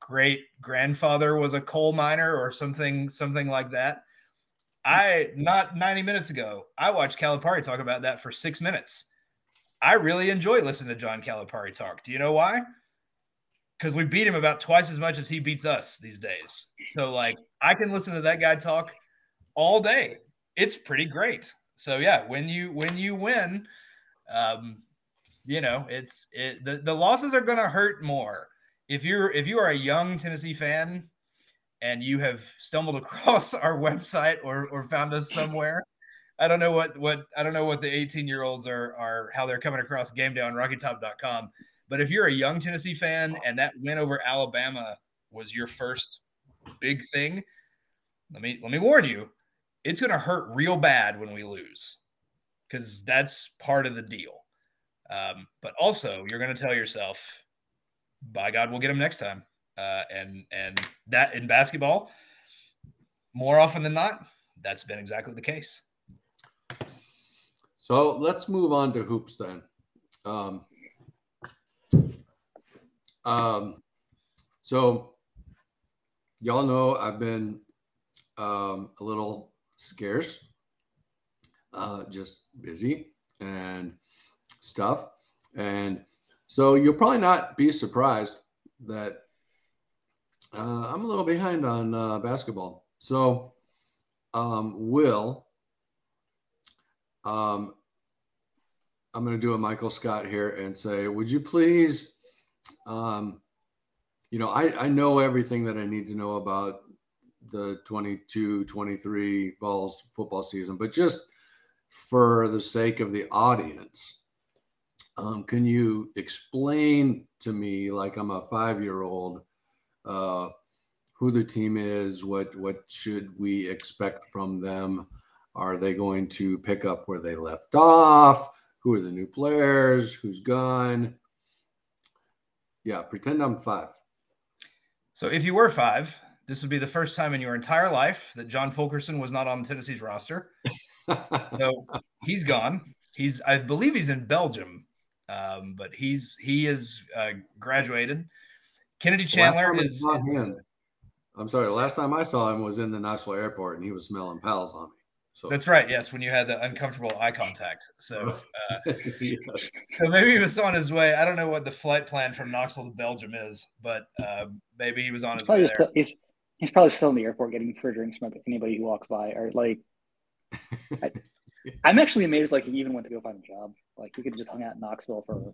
great grandfather was a coal miner or something, something like that. I not 90 minutes ago, I watched Calipari talk about that for six minutes. I really enjoy listening to John Calipari talk. Do you know why? Because we beat him about twice as much as he beats us these days. So, like, I can listen to that guy talk all day. It's pretty great. So, yeah, when you when you win, um, you know, it's it, the the losses are going to hurt more if you're if you are a young Tennessee fan and you have stumbled across our website or or found us somewhere. I don't know what what I don't know what the 18 year olds are are how they're coming across game day on rockytop.com. But if you're a young Tennessee fan and that win over Alabama was your first big thing, let me let me warn you, it's going to hurt real bad when we lose because that's part of the deal. Um, but also, you're going to tell yourself, "By God, we'll get them next time." Uh, and and that in basketball, more often than not, that's been exactly the case. So let's move on to hoops then. Um, um, so y'all know I've been um, a little scarce, uh, just busy and stuff. And so you'll probably not be surprised that uh, I'm a little behind on uh, basketball. So, um, Will, um, I'm going to do a Michael Scott here and say, would you please, um, you know, I, I know everything that I need to know about the 22 23 Vols football season, but just for the sake of the audience, um, can you explain to me, like I'm a five year old, uh, who the team is? What what should we expect from them? Are they going to pick up where they left off? Who are the new players? Who's gone? Yeah, pretend I'm five. So if you were five, this would be the first time in your entire life that John Fulkerson was not on Tennessee's roster. so he's gone. He's, I believe, he's in Belgium, um, but he's he is uh, graduated. Kennedy Chandler is, is. I'm sorry. The last time I saw him was in the Knoxville airport, and he was smelling pals on me. So that's right. Yes, when you had the uncomfortable eye contact. So, uh, yes. so maybe he was on his way. I don't know what the flight plan from Knoxville to Belgium is, but uh, maybe he was on his way. Still, he's he's probably still in the airport getting free drinks from anybody who walks by. Or like, I, am actually amazed. Like he even went to go find a job. Like he could have just hung out in Knoxville for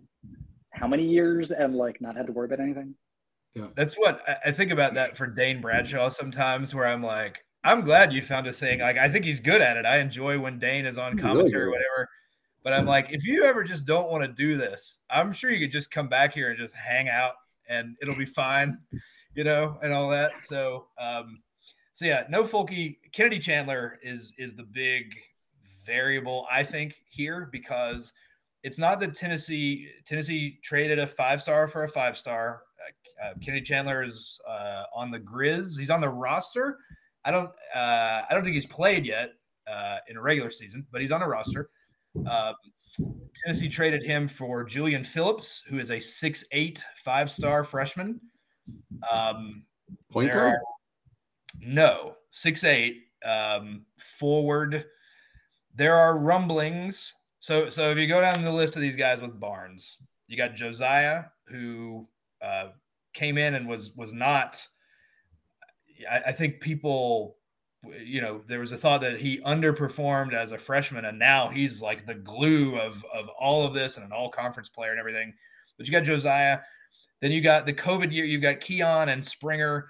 how many years and like not had to worry about anything. Yeah, that's what I think about that for Dane Bradshaw sometimes, where I'm like, I'm glad you found a thing. Like I think he's good at it. I enjoy when Dane is on commentary or whatever. But I'm like, if you ever just don't want to do this, I'm sure you could just come back here and just hang out and it'll be fine, you know, and all that. So um, so yeah, no Folky. Kennedy Chandler is is the big variable, I think, here because it's not that Tennessee Tennessee traded a five star for a five star. Uh, uh, Kennedy Chandler is uh, on the Grizz. He's on the roster, I don't uh, I don't think he's played yet uh, in a regular season, but he's on a roster. Um, Tennessee traded him for Julian Phillips, who is a six-eight five-star freshman. Um, Point guard? No, six-eight um, forward. There are rumblings. So, so if you go down the list of these guys with Barnes, you got Josiah, who uh, came in and was was not – I, I think people you know, there was a thought that he underperformed as a freshman, and now he's like the glue of of all of this and an all conference player and everything. But you got Josiah, then you got the COVID year, you've got Keon and Springer,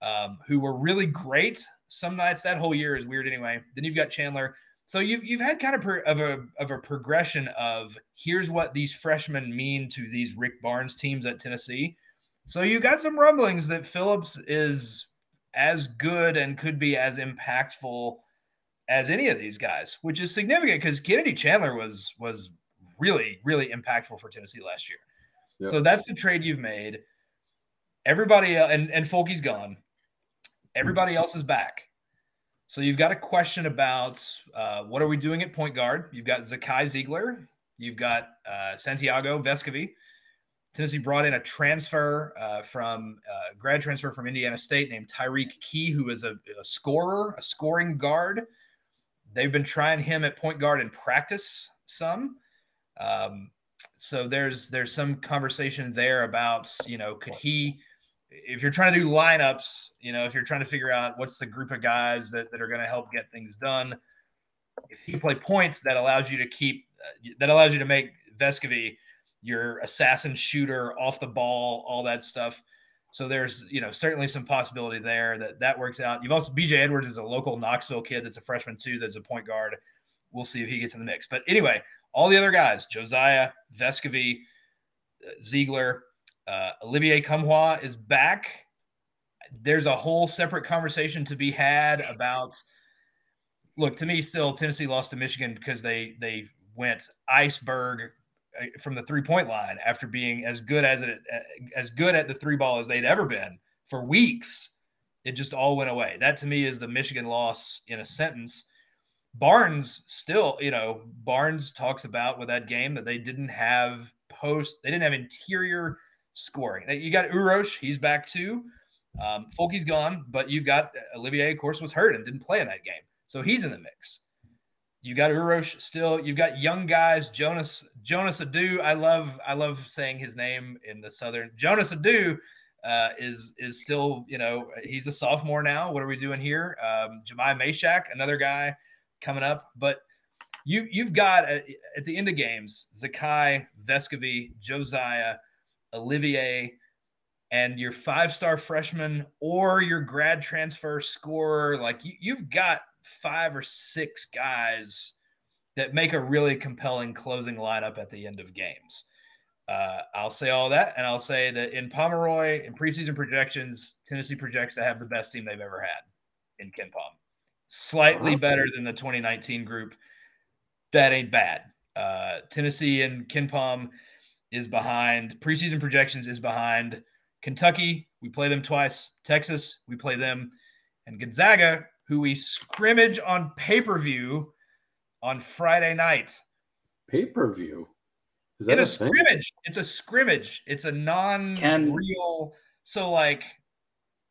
um, who were really great. Some nights that whole year is weird anyway. Then you've got Chandler. So you've you've had kind of per, of a of a progression of here's what these freshmen mean to these Rick Barnes teams at Tennessee. So you got some rumblings that Phillips is as good and could be as impactful as any of these guys, which is significant because Kennedy Chandler was was really really impactful for Tennessee last year. Yep. So that's the trade you've made. Everybody and and Folky's gone. Everybody else is back. So you've got a question about uh, what are we doing at point guard? You've got Zakai Zeigler. You've got uh, Santiago Vescovi. Tennessee brought in a transfer uh, from uh, grad transfer from Indiana State named Tyreke Key, who is a, a, scorer, a scoring guard. They've been trying him at point guard in practice some. Um, so there's there's some conversation there about you know could he if you're trying to do lineups you know if you're trying to figure out what's the group of guys that, that are going to help get things done if you play points that allows you to keep uh, that allows you to make Vescovi your assassin shooter off the ball, all that stuff. So there's, you know, certainly some possibility there that that works out. You've also BJ Edwards is a local Knoxville kid that's a freshman too. That's a point guard. We'll see if he gets in the mix. But anyway, all the other guys, Josiah, Vescovi, uh, Zeigler, uh, Olivier Nkamhoua is back. There's a whole separate conversation to be had about. Look, to me, still Tennessee lost to Michigan because they they went iceberg uh, from the three point line after being as good as it uh, as good at the three ball as they'd ever been for weeks. It just all went away. That to me is the Michigan loss in a sentence. Barnes still, you know, Barnes talks about with that game that they didn't have post, they didn't have interior scoring. You got Urosh, he's back too. Um, Fulke's gone, but you've got uh, Olivier, of course, was hurt and didn't play in that game. So he's in the mix. You got Urosh still. You've got young guys. Jonas Jonas Aidoo. I love I love saying his name in the southern. Jonas Aidoo uh, is is still you know he's a sophomore now. What are we doing here? Um, Jahmai Mashack, another guy coming up. But you you've got at, at the end of games Zakai, Vescovi, Josiah, Olivier, and your five star freshman or your grad transfer scorer. Like you, you've got five or six guys that make a really compelling closing lineup at the end of games. Uh, I'll say all that, and I'll say that in Pomeroy, in preseason projections, Tennessee projects to have the best team they've ever had in KenPom. Slightly better than the 2019 group. That ain't bad. Uh, Tennessee and KenPom is behind. Preseason projections is behind Kentucky. We play them twice. Texas, we play them. And Gonzaga, who we scrimmage on pay per view on Friday night. Pay per view? Is that in a, a scrimmage? It's a scrimmage. It's a non-real. So like,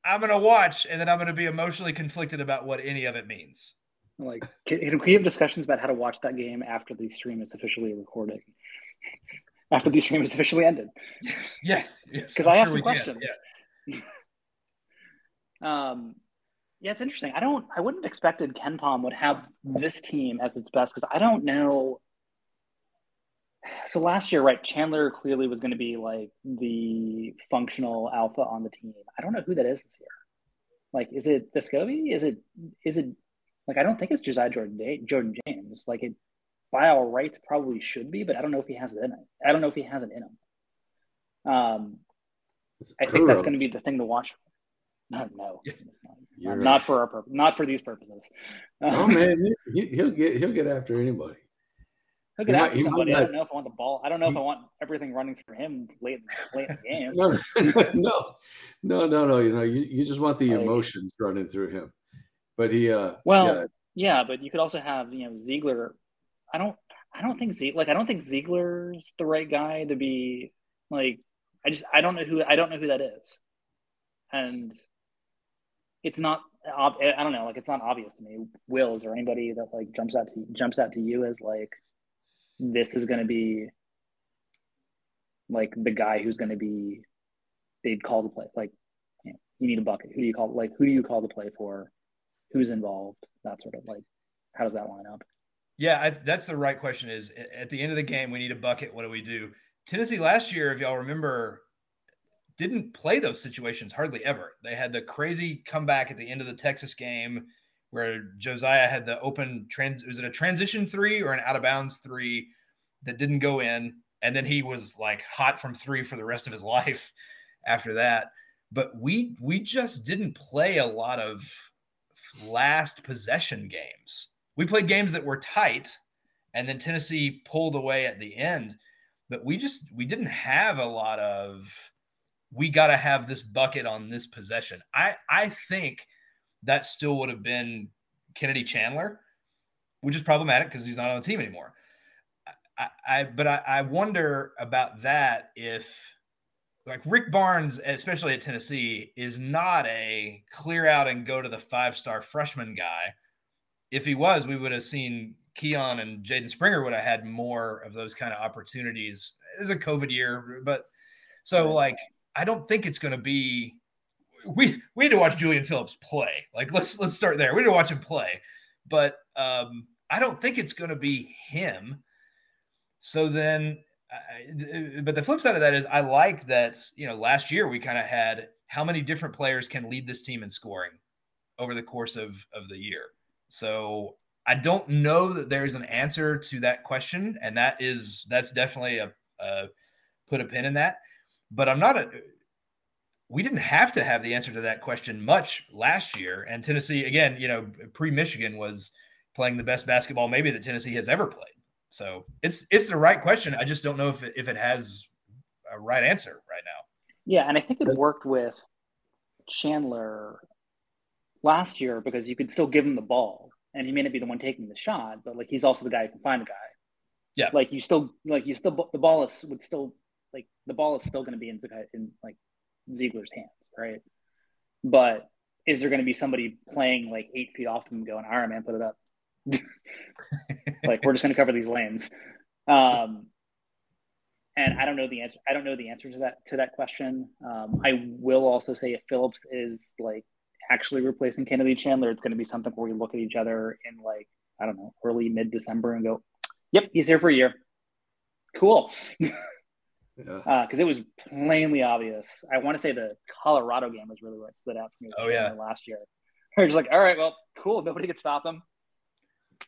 I'm gonna watch, and then I'm gonna be emotionally conflicted about what any of it means. Like, can, can we have discussions about how to watch that game after the stream is officially recording? After the stream is officially ended. Yes. Yeah. Because I have some questions. Yeah. um, yeah, it's interesting. I don't. I wouldn't have expected KenPom would have this team as its best because I don't know. So last year, right? Chandler clearly was going to be like the functional alpha on the team. I don't know who that is this year. Like, is it Vescovi? Is it? Is it? Like, I don't think it's Josiah Jordan Jordan James. Like, it by all rights probably should be, but I don't know if he has it in him. I don't know if he has it in him. Um, I think that's going to be the thing to watch. No, no, not, not for our purpose, not for these purposes. oh man, he, will get he'll get after anybody. He'll get he after might, somebody. I don't know if I want the ball. I don't know if I want everything running through him late, late in the game. no, no, no, no, no. You know, you, you just want the like, emotions running through him. But he, uh, well, yeah. yeah, but you could also have you know Zeigler. I don't, I don't think Zeigler. Like, I don't think Zeigler's the right guy to be like. I just, I don't know who, I don't know who that is, and it's not I don't know, like it's not obvious to me. Wills or anybody that like jumps out to jumps out to you as like this is going to be like the guy who's going to be they'd call the play like you need a bucket. Who do you call like who do you call the play for? Who's involved? That sort of like how does that line up? Yeah, I, that's the right question. Is at the end of the game we need a bucket. What do we do? Tennessee last year, if y'all remember, didn't play those situations hardly ever. They had the crazy comeback at the end of the Texas game where Josiah had the open trans was it a transition three or an out of bounds three that didn't go in and then he was like hot from three for the rest of his life after that but we we just didn't play a lot of last possession games we played games that were tight and then Tennessee pulled away at the end but we just we didn't have a lot of we got to have this bucket on this possession. I I think that still would have been Kennedy Chandler, which is problematic because he's not on the team anymore. I, I but I, I wonder about that if like Rick Barnes, especially at Tennessee, is not a clear out and go to the five star freshman guy. If he was, we would have seen Keon and Jaden Springer would have had more of those kind of opportunities. It's a COVID year, but so like I don't think it's going to be. We we need to watch Julian Phillips play. Like let's let's start there. We need to watch him play, but um, I don't think it's going to be him. So then I, but the flip side of that is I like that, you know, last year we kind of had how many different players can lead this team in scoring over the course of, of the year. So I don't know that there's an answer to that question. And that is, that's definitely a, a put a pin in that. But I'm not a, we didn't have to have the answer to that question much last year. And Tennessee, again, you know, pre Michigan was playing the best basketball maybe that Tennessee has ever played. So it's it's the right question. I just don't know if it, if it has a right answer right now. Yeah, and I think it worked with Chandler last year because you could still give him the ball, and he may not be the one taking the shot, but like he's also the guy who can find the guy. Yeah, like you still like you still the ball is would still like the ball is still going to be in the in like Zeigler's hands, right? But is there going to be somebody playing like eight feet off him going, all right, man, put it up? like we're just going to cover these lanes. Um, and I don't know the answer. I don't know the answer to that to that question. Um, I will also say if Phillips is like actually replacing Kennedy Chandler, it's going to be something where we look at each other in like I don't know early mid December and go, "Yep, he's here for a year." Cool. because uh, it was plainly obvious. I want to say the Colorado game was really what stood out for me. Oh yeah, last year. They're just like, all right, well, cool. Nobody could stop them.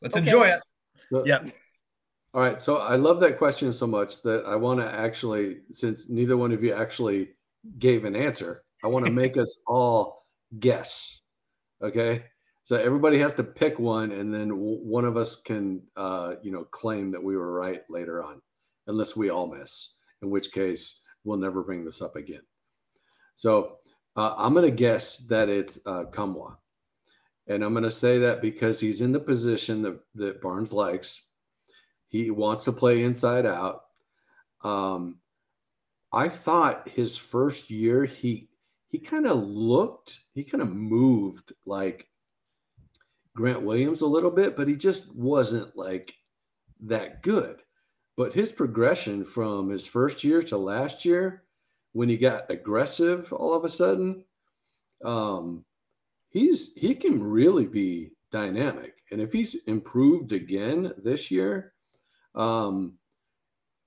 Let's okay. enjoy it. yeah. All right. So I love that question so much that I want to actually, since neither one of you actually gave an answer, I want to make us all guess. Okay. So everybody has to pick one, and then one of us can, uh, you know, claim that we were right later on, unless we all miss in which case we'll never bring this up again. So uh, I'm going to guess that it's uh, Nkamhoua. And I'm going to say that because he's in the position that, that Barnes likes. He wants to play inside out. Um, I thought his first year, he he kind of looked, he kind of moved like Grant Williams a little bit, but he just wasn't like that good. But his progression from his first year to last year, when he got aggressive all of a sudden, um, he's he can really be dynamic. And if he's improved again this year, um,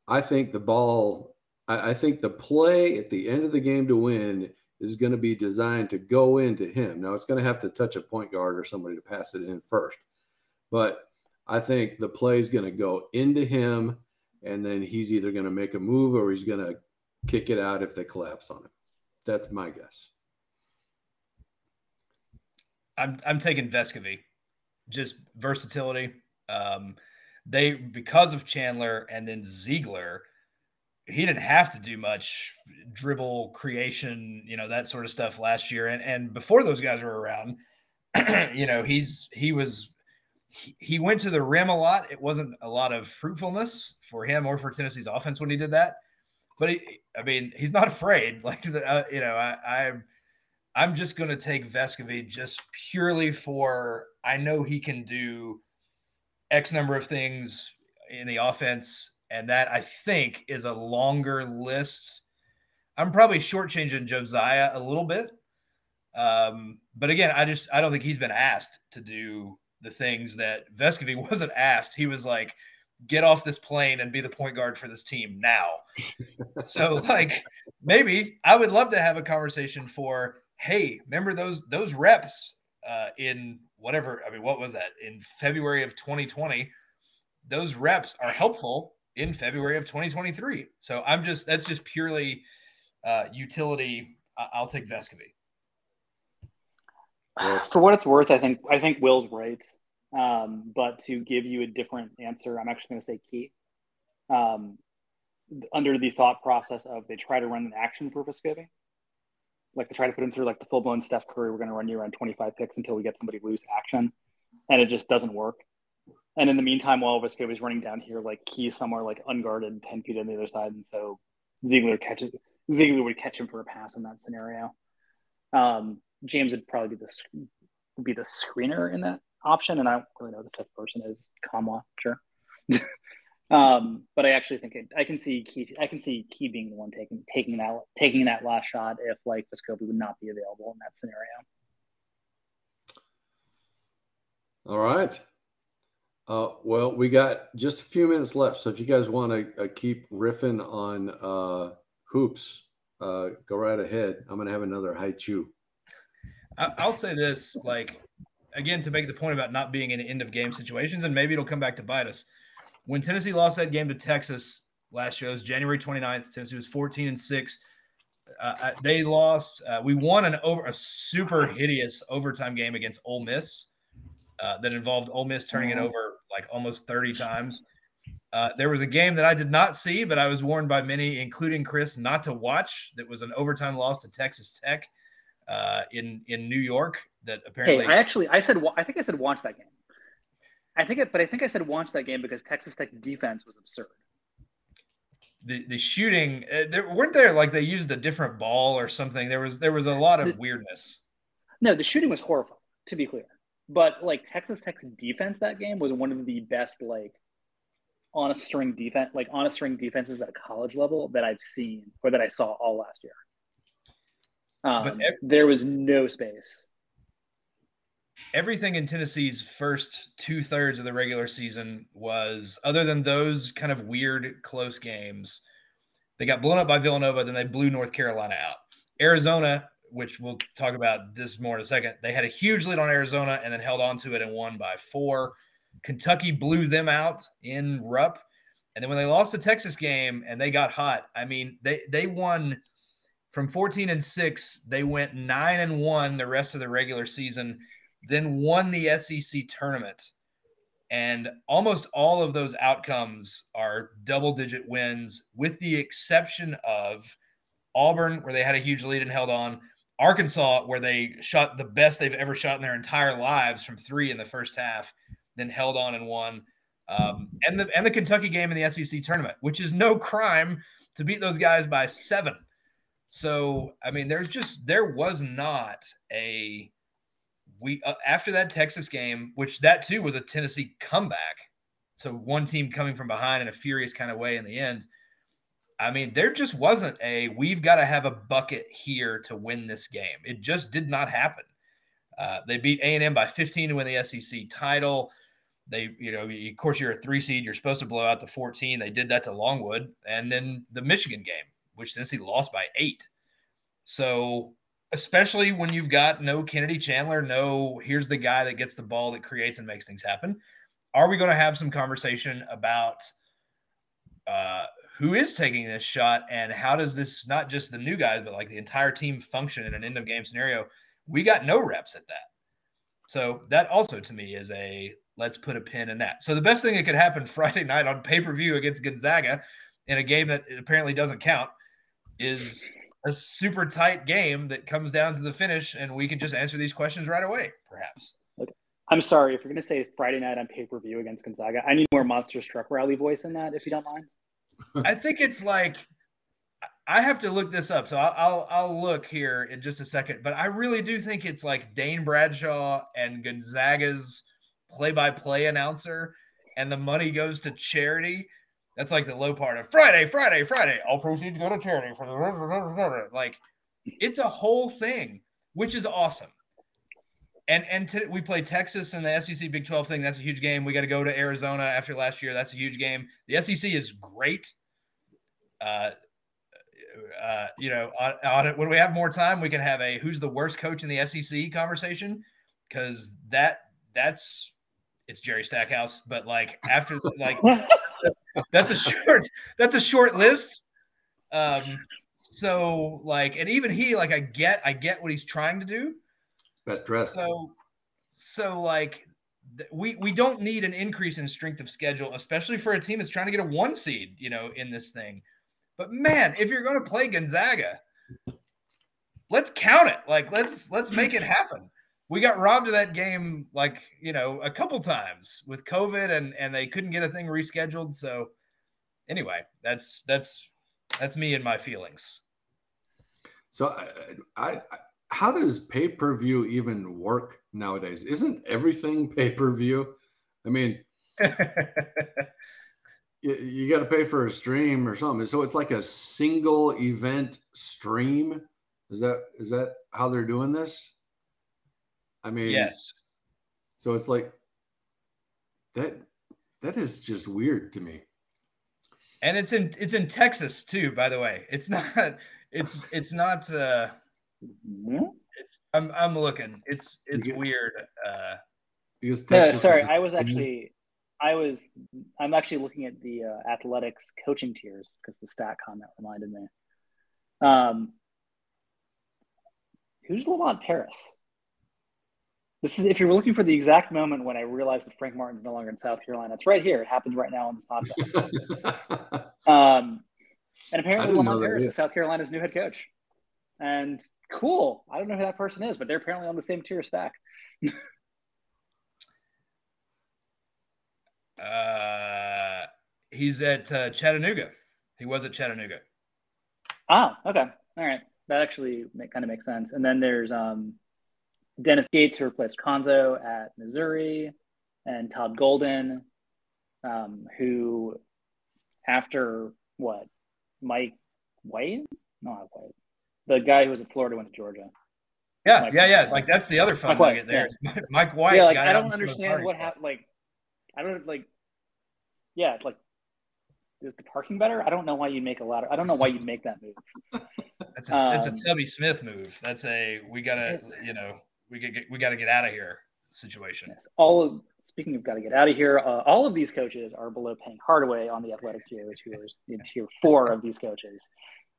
I think the ball, I, I think the play at the end of the game to win is going to be designed to go into him. Now it's going to have to touch a point guard or somebody to pass it in first. But I think the play is going to go into him and then he's either going to make a move or he's going to kick it out if they collapse on him. That's my guess. I'm I'm taking Vescovi, just versatility. Um, they because of Chandler and then Zeigler, he didn't have to do much dribble creation, you know, that sort of stuff last year. And and before those guys were around, you know, he's he was he, went to the rim a lot. It wasn't a lot of fruitfulness for him or for Tennessee's offense when he did that. But he, I mean, he's not afraid. Like the, uh, you know, I, I'm I'm just going to take Vescovi just purely for I know he can do X number of things in the offense, and that I think is a longer list. I'm probably shortchanging Josiah a little bit, um, but again, I just I don't think he's been asked to do the things that Vescovi wasn't asked. He was like, get off this plane and be the point guard for this team now. so like maybe I would love to have a conversation for, hey, remember those those reps uh, in whatever, I mean, what was that? In February of 2020, those reps are helpful in February of 2023. So I'm just that's just purely uh, utility. I'll take Vescovi. Yes. For what it's worth, I think I think Will's right. Um, but to give you a different answer, I'm actually going to say Key. Um, under the thought process of they try to run an action for Vescovi, like they try to put him through like the full blown Steph Curry. We're going to run you around 25 picks until we get somebody loose action, and it just doesn't work. And in the meantime, while Vescovi's running down here, like Key somewhere like unguarded 10 feet on the other side, and so Zeigler catches Zeigler would catch him for a pass in that scenario. Um, James would probably be the be the screener in that option, and I don't really know the fifth person is Nkamhoua, sure. um, but I actually think it, I can see Key. I can see Key being the one taking taking that taking that last shot if like Vescovi would not be available in that scenario. All right. Uh, well, we got just a few minutes left, so if you guys want to uh, keep riffing on uh, hoops, uh, go right ahead. I'm gonna have another Hi-Chew. I'll say this, like again, to make the point about not being in end of game situations, and maybe it'll come back to bite us. When Tennessee lost that game to Texas last year, it was January 29th. Tennessee was 14 and six. Uh, uh, they lost. Uh, we won an over a super hideous overtime game against Ole Miss uh, that involved Ole Miss turning it mm-hmm. over like almost 30 times. Uh, there was a game that I did not see, but I was warned by many, including Chris, not to watch. That was an overtime loss to Texas Tech uh, in in New York. That apparently, hey, I actually I said I think I said watch that game. I think it, but I think I said watch that game because Texas Tech defense was absurd. The the shooting uh, there weren't there like they used a different ball or something. There was there was a lot of the, weirdness. No, the shooting was horrible. To be clear, but like Texas Tech's defense that game was one of the best like on a string defense, like on a string defenses at a college level that I've seen or that I saw all last year. Um, but every, there was no space. Everything in Tennessee's first two thirds of the regular season was, other than those kind of weird close games, they got blown up by Villanova, then they blew North Carolina out. Arizona, which we'll talk about this more in a second, they had a huge lead on Arizona and then held on to it and won by four. Kentucky blew them out in Rupp. And then when they lost the Texas game and they got hot, I mean, they they won from 14 and 6, they went 9 and 1 the rest of the regular season, then won the SEC tournament. And almost all of those outcomes are double digit wins, with the exception of Auburn, where they had a huge lead and held on, Arkansas, where they shot the best they've ever shot in their entire lives from three in the first half, then held on and won. Um, and the and the Kentucky game in the SEC tournament, which is no crime to beat those guys by seven. So I mean, there's just there was not a we uh, after that Texas game, which that too was a Tennessee comeback. So one team coming from behind in a furious kind of way in the end. I mean, there just wasn't a we've got to have a bucket here to win this game. It just did not happen. Uh, they beat A and M by 15 to win the SEC title. They, you know, of course, you're a three seed. You're supposed to blow out the 14. They did that to Longwood, and then the Michigan game, which Tennessee lost by eight. So, especially when you've got no Kennedy Chandler, no here's the guy that gets the ball that creates and makes things happen. Are we going to have some conversation about uh, who is taking this shot and how does this not just the new guys, but like the entire team function in an end of game scenario? We got no reps at that. So that also to me is a let's put a pin in that. So the best thing that could happen Friday night on pay per view against Gonzaga in a game that apparently doesn't count is a super tight game that comes down to the finish, and we can just answer these questions right away, perhaps. I'm sorry if you're going to say Friday night on pay per view against Gonzaga. I need more monster truck rally voice in that, if you don't mind. I think it's like I have to look this up, so I'll, I'll, I'll look here in just a second. But I really do think it's like Dane Bradshaw and Gonzaga's play-by-play announcer, and the money goes to charity. That's like the low part of Friday, Friday, Friday. All proceeds go to charity for the like. It's a whole thing, which is awesome. And and t- we play Texas and the SEC Big 12 thing. That's a huge game. We got to go to Arizona after last year. That's a huge game. The SEC is great. Uh, uh, you know, on, on when we have more time, we can have a who's the worst coach in the SEC conversation because that that's it's Jerry Stackhouse. But like after like that's a short that's a short list. Um, so like, and even he like I get I get what he's trying to do. Best dressed. So so like we we don't need an increase in strength of schedule, especially for a team that's trying to get a one seed, you know, in this thing. But man, if you're going to play Gonzaga, let's count it. Like let's let's make it happen we got robbed of that game like you know a couple times with covid and and they couldn't get a thing rescheduled so anyway that's that's that's me and my feelings so i, I how does pay-per-view even work nowadays isn't everything pay-per-view i mean you, you got to pay for a stream or something so it's like a single event stream is that is that how they're doing this I mean, yes. So it's like that that is just weird to me. And it's in it's in Texas too, by the way. It's not it's it's not uh Mhm. I'm I'm looking. It's it's get- weird. Uh Because No, Texas sorry, is- I was actually, I was, I'm actually looking at the uh, athletics coaching tiers because the stat comment reminded me. Um, who's Lamont Paris? This is if you're looking for the exact moment when I realized that Frank Martin's no longer in South Carolina. It's right here. It happens right now on this podcast. um, and apparently didn't Lamont Paris is South Carolina's new head coach. And cool. I don't know who that person is, but they're apparently on the same tier stack. uh he's at uh, Chattanooga. He was at Chattanooga. Oh, okay. All right. That actually make, kind of makes sense. And then there's um, Dennis Gates, who replaced Cuonzo at Missouri, and Todd Golden, um, who, after what, Mike White? No, not White. The guy who was at Florida went to Georgia. Yeah, Mike- yeah, yeah. Like that's the other fun Mike nugget there. yeah. Mike White. yeah, like got I don't understand what happened. Like, I don't like. Yeah, it's like. Is the parking better? I don't know why you make a lot of. I don't know why you'd make that move. That's a, it's a Um, Tubby Smith move. That's a we gotta you know we get we gotta get out of here situation. Yes. All of, speaking of got to get out of here, uh, all of these coaches are below Penny Hardaway on the athletic tier, who is in tier four of these coaches.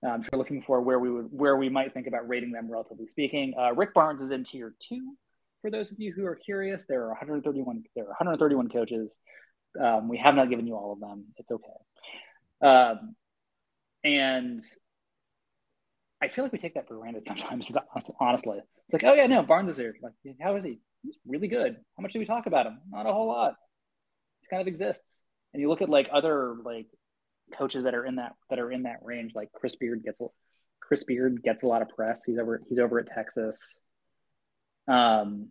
Um, if you're looking for where we would where we might think about rating them, relatively speaking, uh, Rick Barnes is in tier two. For those of you who are curious, there are 131 there are 131 coaches. Um, we have not given you all of them. It's okay. Um, and I feel like we take that for granted sometimes. Honestly, it's like, oh yeah, no, Barnes is here. Like, how is he? He's really good. How much do we talk about him? Not a whole lot. He kind of exists. And you look at like other like coaches that are in that that are in that range. Like Chris Beard gets Chris Beard gets a lot of press. He's over he's over at Texas. Um,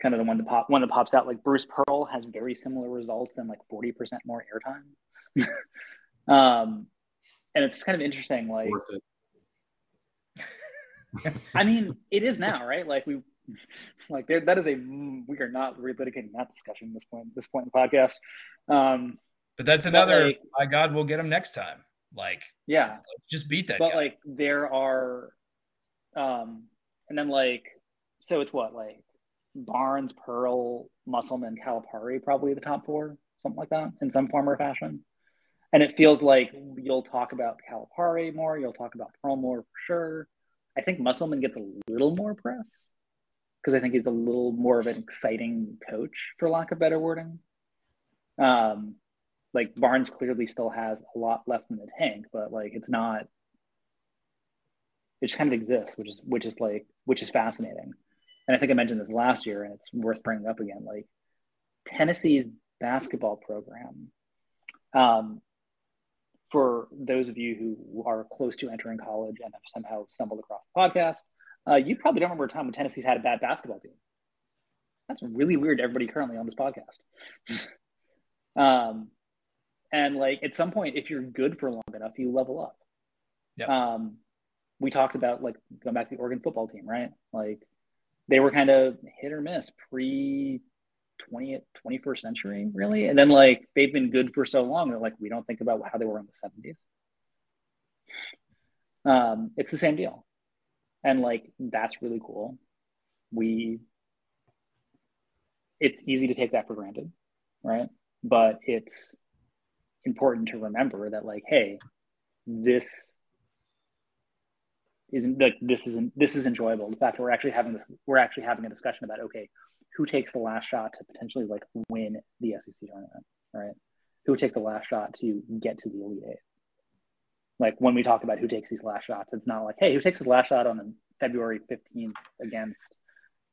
kind of the one that pop one that pops out. Like Bruce Pearl has very similar results and like forty percent more airtime. um, and it's kind of interesting. Like. I mean, it is now, right? Like we, like there, that is a we are not relitigating that discussion at this point. This point in the podcast. Um, But that's But, another. like- by God, we'll get him next time. Like yeah, just beat that but guy. like there are, um, and then like so it's what like Barnes, Pearl, Musselman, Calipari, probably the top four, something like that, in some form or fashion. And it feels like you'll talk about Calipari more, you'll talk about Pearl more for sure. I think Musselman gets a little more press because I think he's a little more of an exciting coach, for lack of better wording. Um, like Barnes clearly still has a lot left in the tank, but like it's not. It just kind of exists, which is which is like which is fascinating. And I think I mentioned this last year, and it's worth bringing up again. Like Tennessee's basketball program, um, for those of you who are close to entering college and have somehow stumbled across the podcast, uh, you probably don't remember a time when Tennessee's had a bad basketball team. That's really weird to everybody currently on this podcast. um, and like at some point, if you're good for long enough, you level up. Yep. Um, we talked about like going back to the Oregon football team, right? Like they were kind of hit or miss pre 20th 21st century really and then like they've been good for so long that like we don't think about how they were in the 70s um it's the same deal and like that's really cool we it's easy to take that for granted right but it's important to remember that like hey this isn't like this isn't this is enjoyable the fact that we're actually having this we're actually having a discussion about okay who takes the last shot to potentially like win the SEC tournament, right? Who would take the last shot to get to the Elite Eight? Like when we talk about who takes these last shots, it's not like, hey, who takes the last shot on February 15th against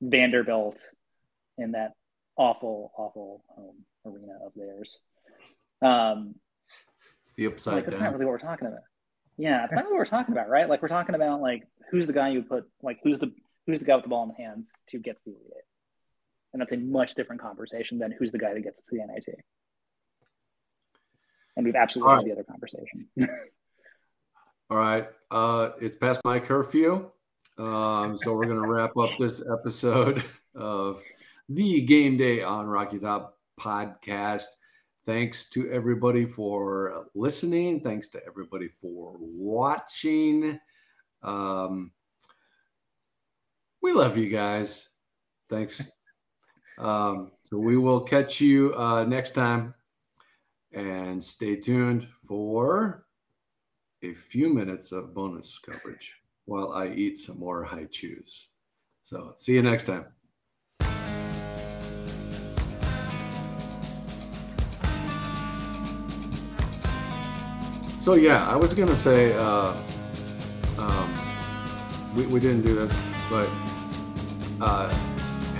Vanderbilt in that awful, awful home arena of theirs. Um, It's the upside like that's not really what we're talking about. Yeah, it's not what we're talking about, right? Like we're talking about like who's the guy you put like who's the who's the guy with the ball in the hands to get to the Elite Eight, and that's a much different conversation than who's the guy that gets to the NIT. And we've absolutely All had the other conversation. All right. Uh, it's past my curfew. Um, so we're going to wrap up this episode of the Game Day on Rocky Top podcast. Thanks to everybody for listening. Thanks to everybody for watching. Um, we love you guys. Thanks. Um, so we will catch you uh, next time. And stay tuned for a few minutes of bonus coverage while I eat some more Hi-Chews. So see you next time. So yeah, I was gonna say uh, um, we, we didn't do this, but uh,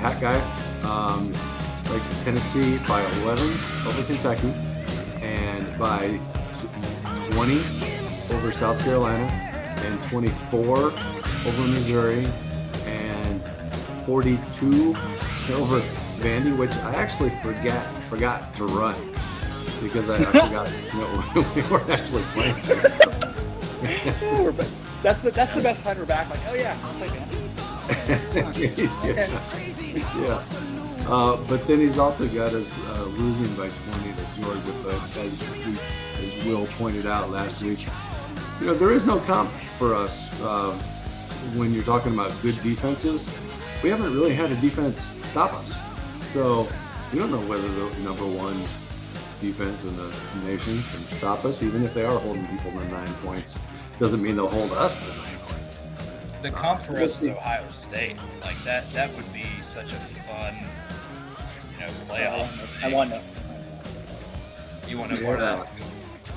Hat Guy um, likes Tennessee by 11 over Kentucky and by 20 over South Carolina and 24 over Missouri and 42 over Vandy, which I actually forgot forgot to run because I, I forgot you know, we weren't actually playing. that's the that's the best time we're back. Like, oh yeah, I'll play Vandy. yeah. yeah. Uh, but then he's also got us uh, losing by 20 to Georgia. But as we, as Will pointed out last week, you know there is no comp for us uh, when you're talking about good defenses. We haven't really had a defense stop us, so we don't know whether the number one defense in the nation can stop us, even if they are holding people to nine points. Doesn't mean they'll hold us to nine points. The comp for us is Ohio State. Like that, that would be such a fun, you know, playoff. I want to. You want to? Yeah.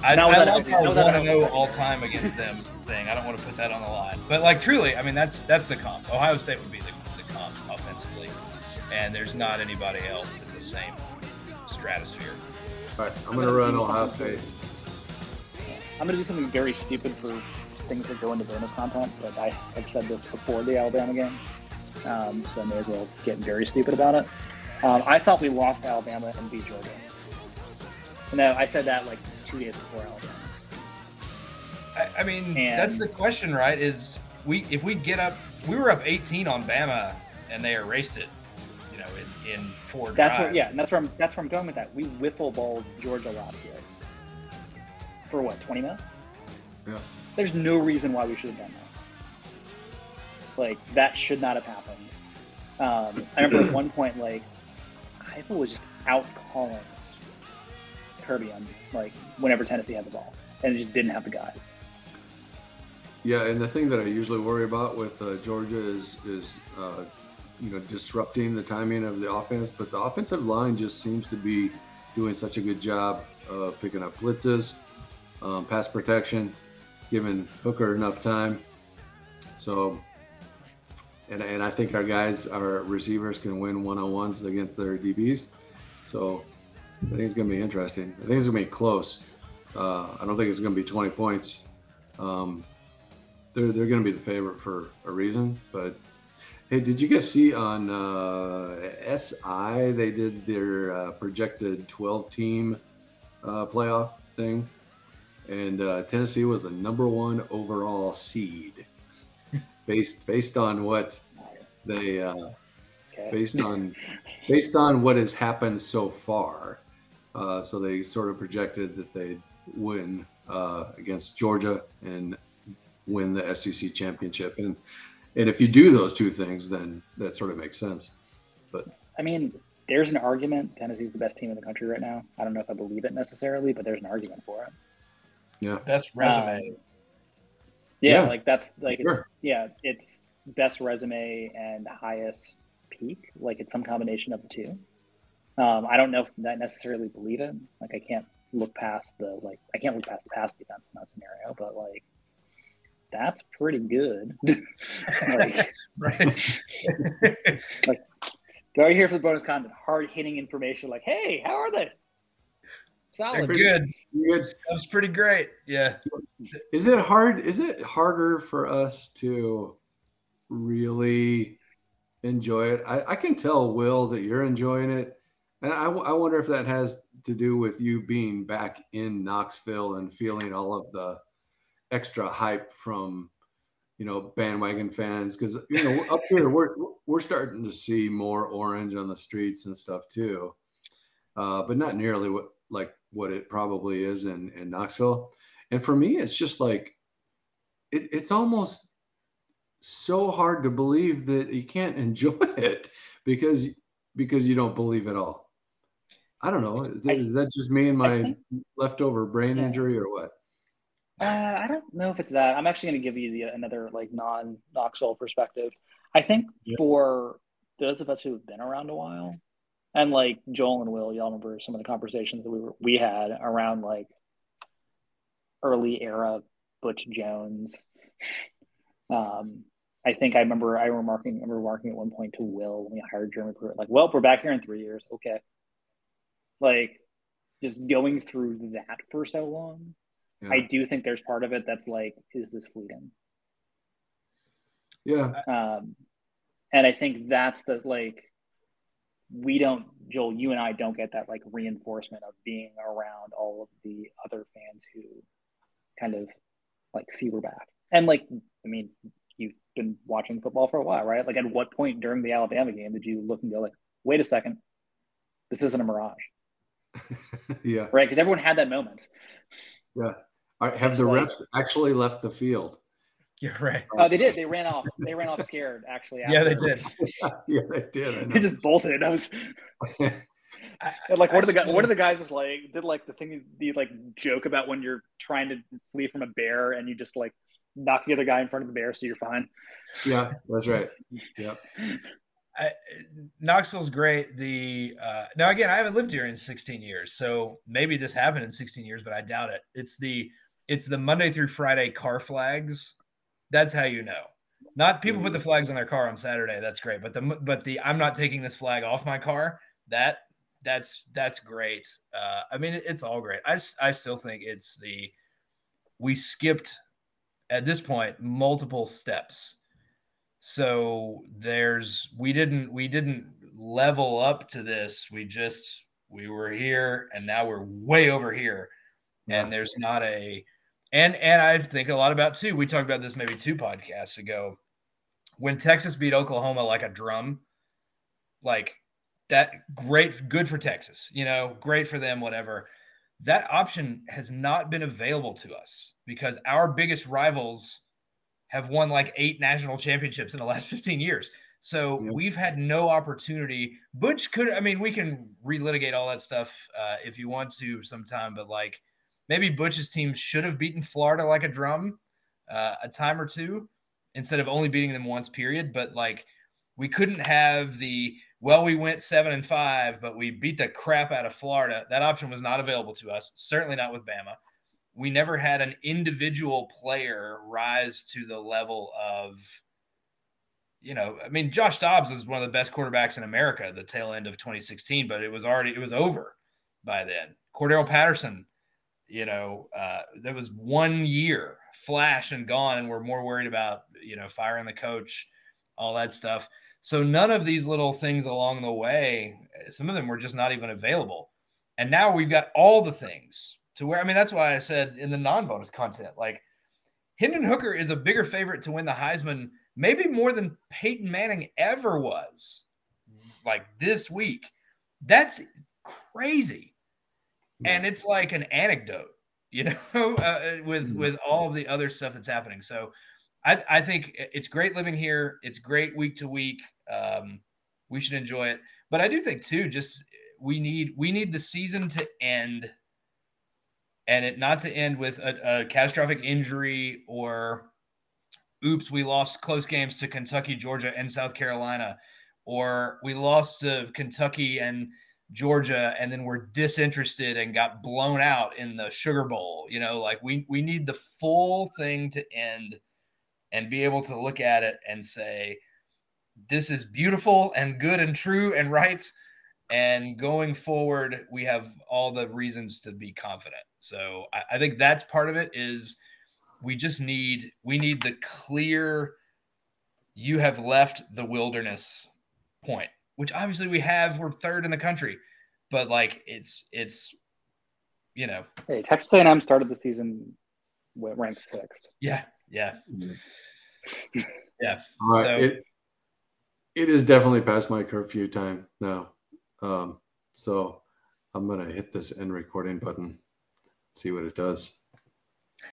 I, I love our one and zero all time against them thing. I don't want to put that on the line, but like truly, I mean that's that's the comp. Ohio State would be the, the comp offensively, and there's not anybody else in the same stratosphere. All right, I'm gonna run Ohio State. I'm gonna do something very stupid for things that go into bonus content, but I have said this before the Alabama game, um, so I may as well get very stupid about it. Um, I thought we lost Alabama and beat Georgia. No, I said that like two days before Alabama. I, I mean, and, that's the question, right? Is we if we get up, we were up 18 on Bama, and they erased it. You know, in, in four that's drives. Where, yeah, and that's where I'm that's where I'm going with that. We wiffle balled Georgia last year for what 20 minutes. Yeah. There's no reason why we should have done that. Like that should not have happened. Um, I remember at one point, like Heupel was just out calling Kirby on like whenever Tennessee had the ball, and it just didn't have the guys. Yeah, and the thing that I usually worry about with uh, Georgia is is uh, you know disrupting the timing of the offense, but the offensive line just seems to be doing such a good job uh, picking up blitzes, um, pass protection, giving Hooker enough time. So, and and I think our guys, our receivers, can win one on ones against their DBs. So I think it's going to be interesting. I think it's going to be close. Uh, I don't think it's going to be 20 points. Um, they're they're going to be the favorite for a reason. But hey, did you guys see on uh, SI they did their uh, projected 12 team uh, playoff thing, and uh, Tennessee was the number one overall seed based based on what they uh, okay. based on based on what has happened so far. Uh, so they sort of projected that they'd win uh, against Georgia and win the SEC championship. And and if you do those two things, then that sort of makes sense. But I mean, there's an argument Tennessee's the best team in the country right now. I don't know if I believe it necessarily, but there's an argument for it. Yeah, best resume. Um, yeah, yeah, like that's like sure. it's, yeah, it's best resume and highest peak. Like it's some combination of the two. Um, I don't know if I necessarily believe it. Like I can't look past the like I can't look past the pass defense in that scenario, but like that's pretty good. like, right. like go here for the bonus content, hard hitting information. Like, hey, how are they? Solid. They're good. good. That's pretty great. Yeah. Is it hard? Is it harder for us to really enjoy it? I, I can tell Will that you're enjoying it and I, I wonder if that has to do with you being back in Knoxville and feeling all of the extra hype from you know, bandwagon fans because you know up here we're we're starting to see more orange on the streets and stuff too, uh, but not nearly what like what it probably is in in Knoxville. And for me, it's just like it, it's almost so hard to believe that you can't enjoy it because because you don't believe at all. I don't know. Is that just me and my think, leftover brain yeah. injury or what? Uh, I don't know if it's that. I'm actually going to give you the, another like non Knoxville perspective. I think for those of us who have been around a while, and like Joel and Will, y'all remember some of the conversations that we were we had around like early era Butch Jones. Um, I think I remember I remarking I remember remarking at one point to Will when we hired Jeremy Pruitt, like, well, we're back here in three years. Okay. Like just going through that for so long. Yeah. I do think there's part of it that's like, is this fleeting? Yeah. Um, and I think that's the like we don't Joel, you and I don't get that like reinforcement of being around all of the other fans who kind of like see we're back. And like, I mean, you've been watching football for a while, right? Like, at what point during the Alabama game did you look and go like, wait a second, this isn't a mirage? yeah. Right. Because everyone had that moment. Yeah. Right, have the like, refs actually left the field? You're right. Oh, they did. They ran off. They ran off scared. Actually. yeah, they did. yeah, they did. They just bolted. I was. and like, what are the guys? What are the guys just like? Did like the thing the like joke about when you're trying to flee from a bear and you just like knock the other guy in front of the bear so you're fine. Yeah, that's right. Yep. I, Knoxville's great. The uh, now again, I haven't lived here in 16 years, so maybe this happened in 16 years, but I doubt it. It's the it's the Monday through Friday car flags. That's how you know. Not people put the mm-hmm. flags on their car on Saturday. That's great, but the but the I'm not taking this flag off my car. That that's that's great. Uh, I mean, it's all great. I I still think it's the we skipped at this point multiple steps so there's we didn't we didn't level up to this. We just we were here and now we're way over here. Yeah. and there's not a and and i think a lot about too we talked about this maybe two podcasts ago. When texas beat oklahoma like a drum like that great good for texas you know great for them whatever. That option has not been available to us because our biggest rivals have won like eight national championships in the last 15 years. So yep. we've had no opportunity. Butch could, I mean, we can relitigate all that stuff uh, if you want to sometime, but like maybe Butch's team should have beaten Florida like a drum uh, a time or two instead of only beating them once, period. But like we couldn't have the, well, we went seven and five, but we beat the crap out of Florida. That option was not available to us, certainly not with Bama we never had an individual player rise to the level of you know, I mean, Josh Dobbs was one of the best quarterbacks in America at the tail end of 2016, but it was already it was over by then. Cordarrelle Patterson, you know, uh, there was one year flash and gone, and we're more worried about you know firing the coach, all that stuff. So none of these little things along the way, some of them were just not even available. And now we've got all the things to where I mean that's why I said in the non-bonus content, like Hendon Hooker is a bigger favorite to win the Heisman, maybe more than Peyton Manning ever was, like this week. That's crazy, and it's like an anecdote, you know, uh, with mm-hmm. with all of the other stuff that's happening. So, I I think it's great living here. It's great week to week. Um, we should enjoy it, but I do think too, just we need we need the season to end and it not to end with a, a catastrophic injury or oops, we lost close games to Kentucky, Georgia, and South Carolina, or we lost to Kentucky and Georgia, and then we're disinterested and got blown out in the Sugar Bowl. You know, like we we need the full thing to end and be able to look at it and say, this is beautiful and good and true and right. And going forward, we have all the reasons to be confident. So I, I think that's part of it is we just need we need the clear you have left the wilderness point, which obviously we have. We're third in the country, but like it's it's you know. Hey, Texas A&M started the season ranked sixth. Yeah, yeah. Mm-hmm. Yeah. All right. So- it it is definitely past my curfew time now. Um, so I'm gonna hit this end recording button, see what it does.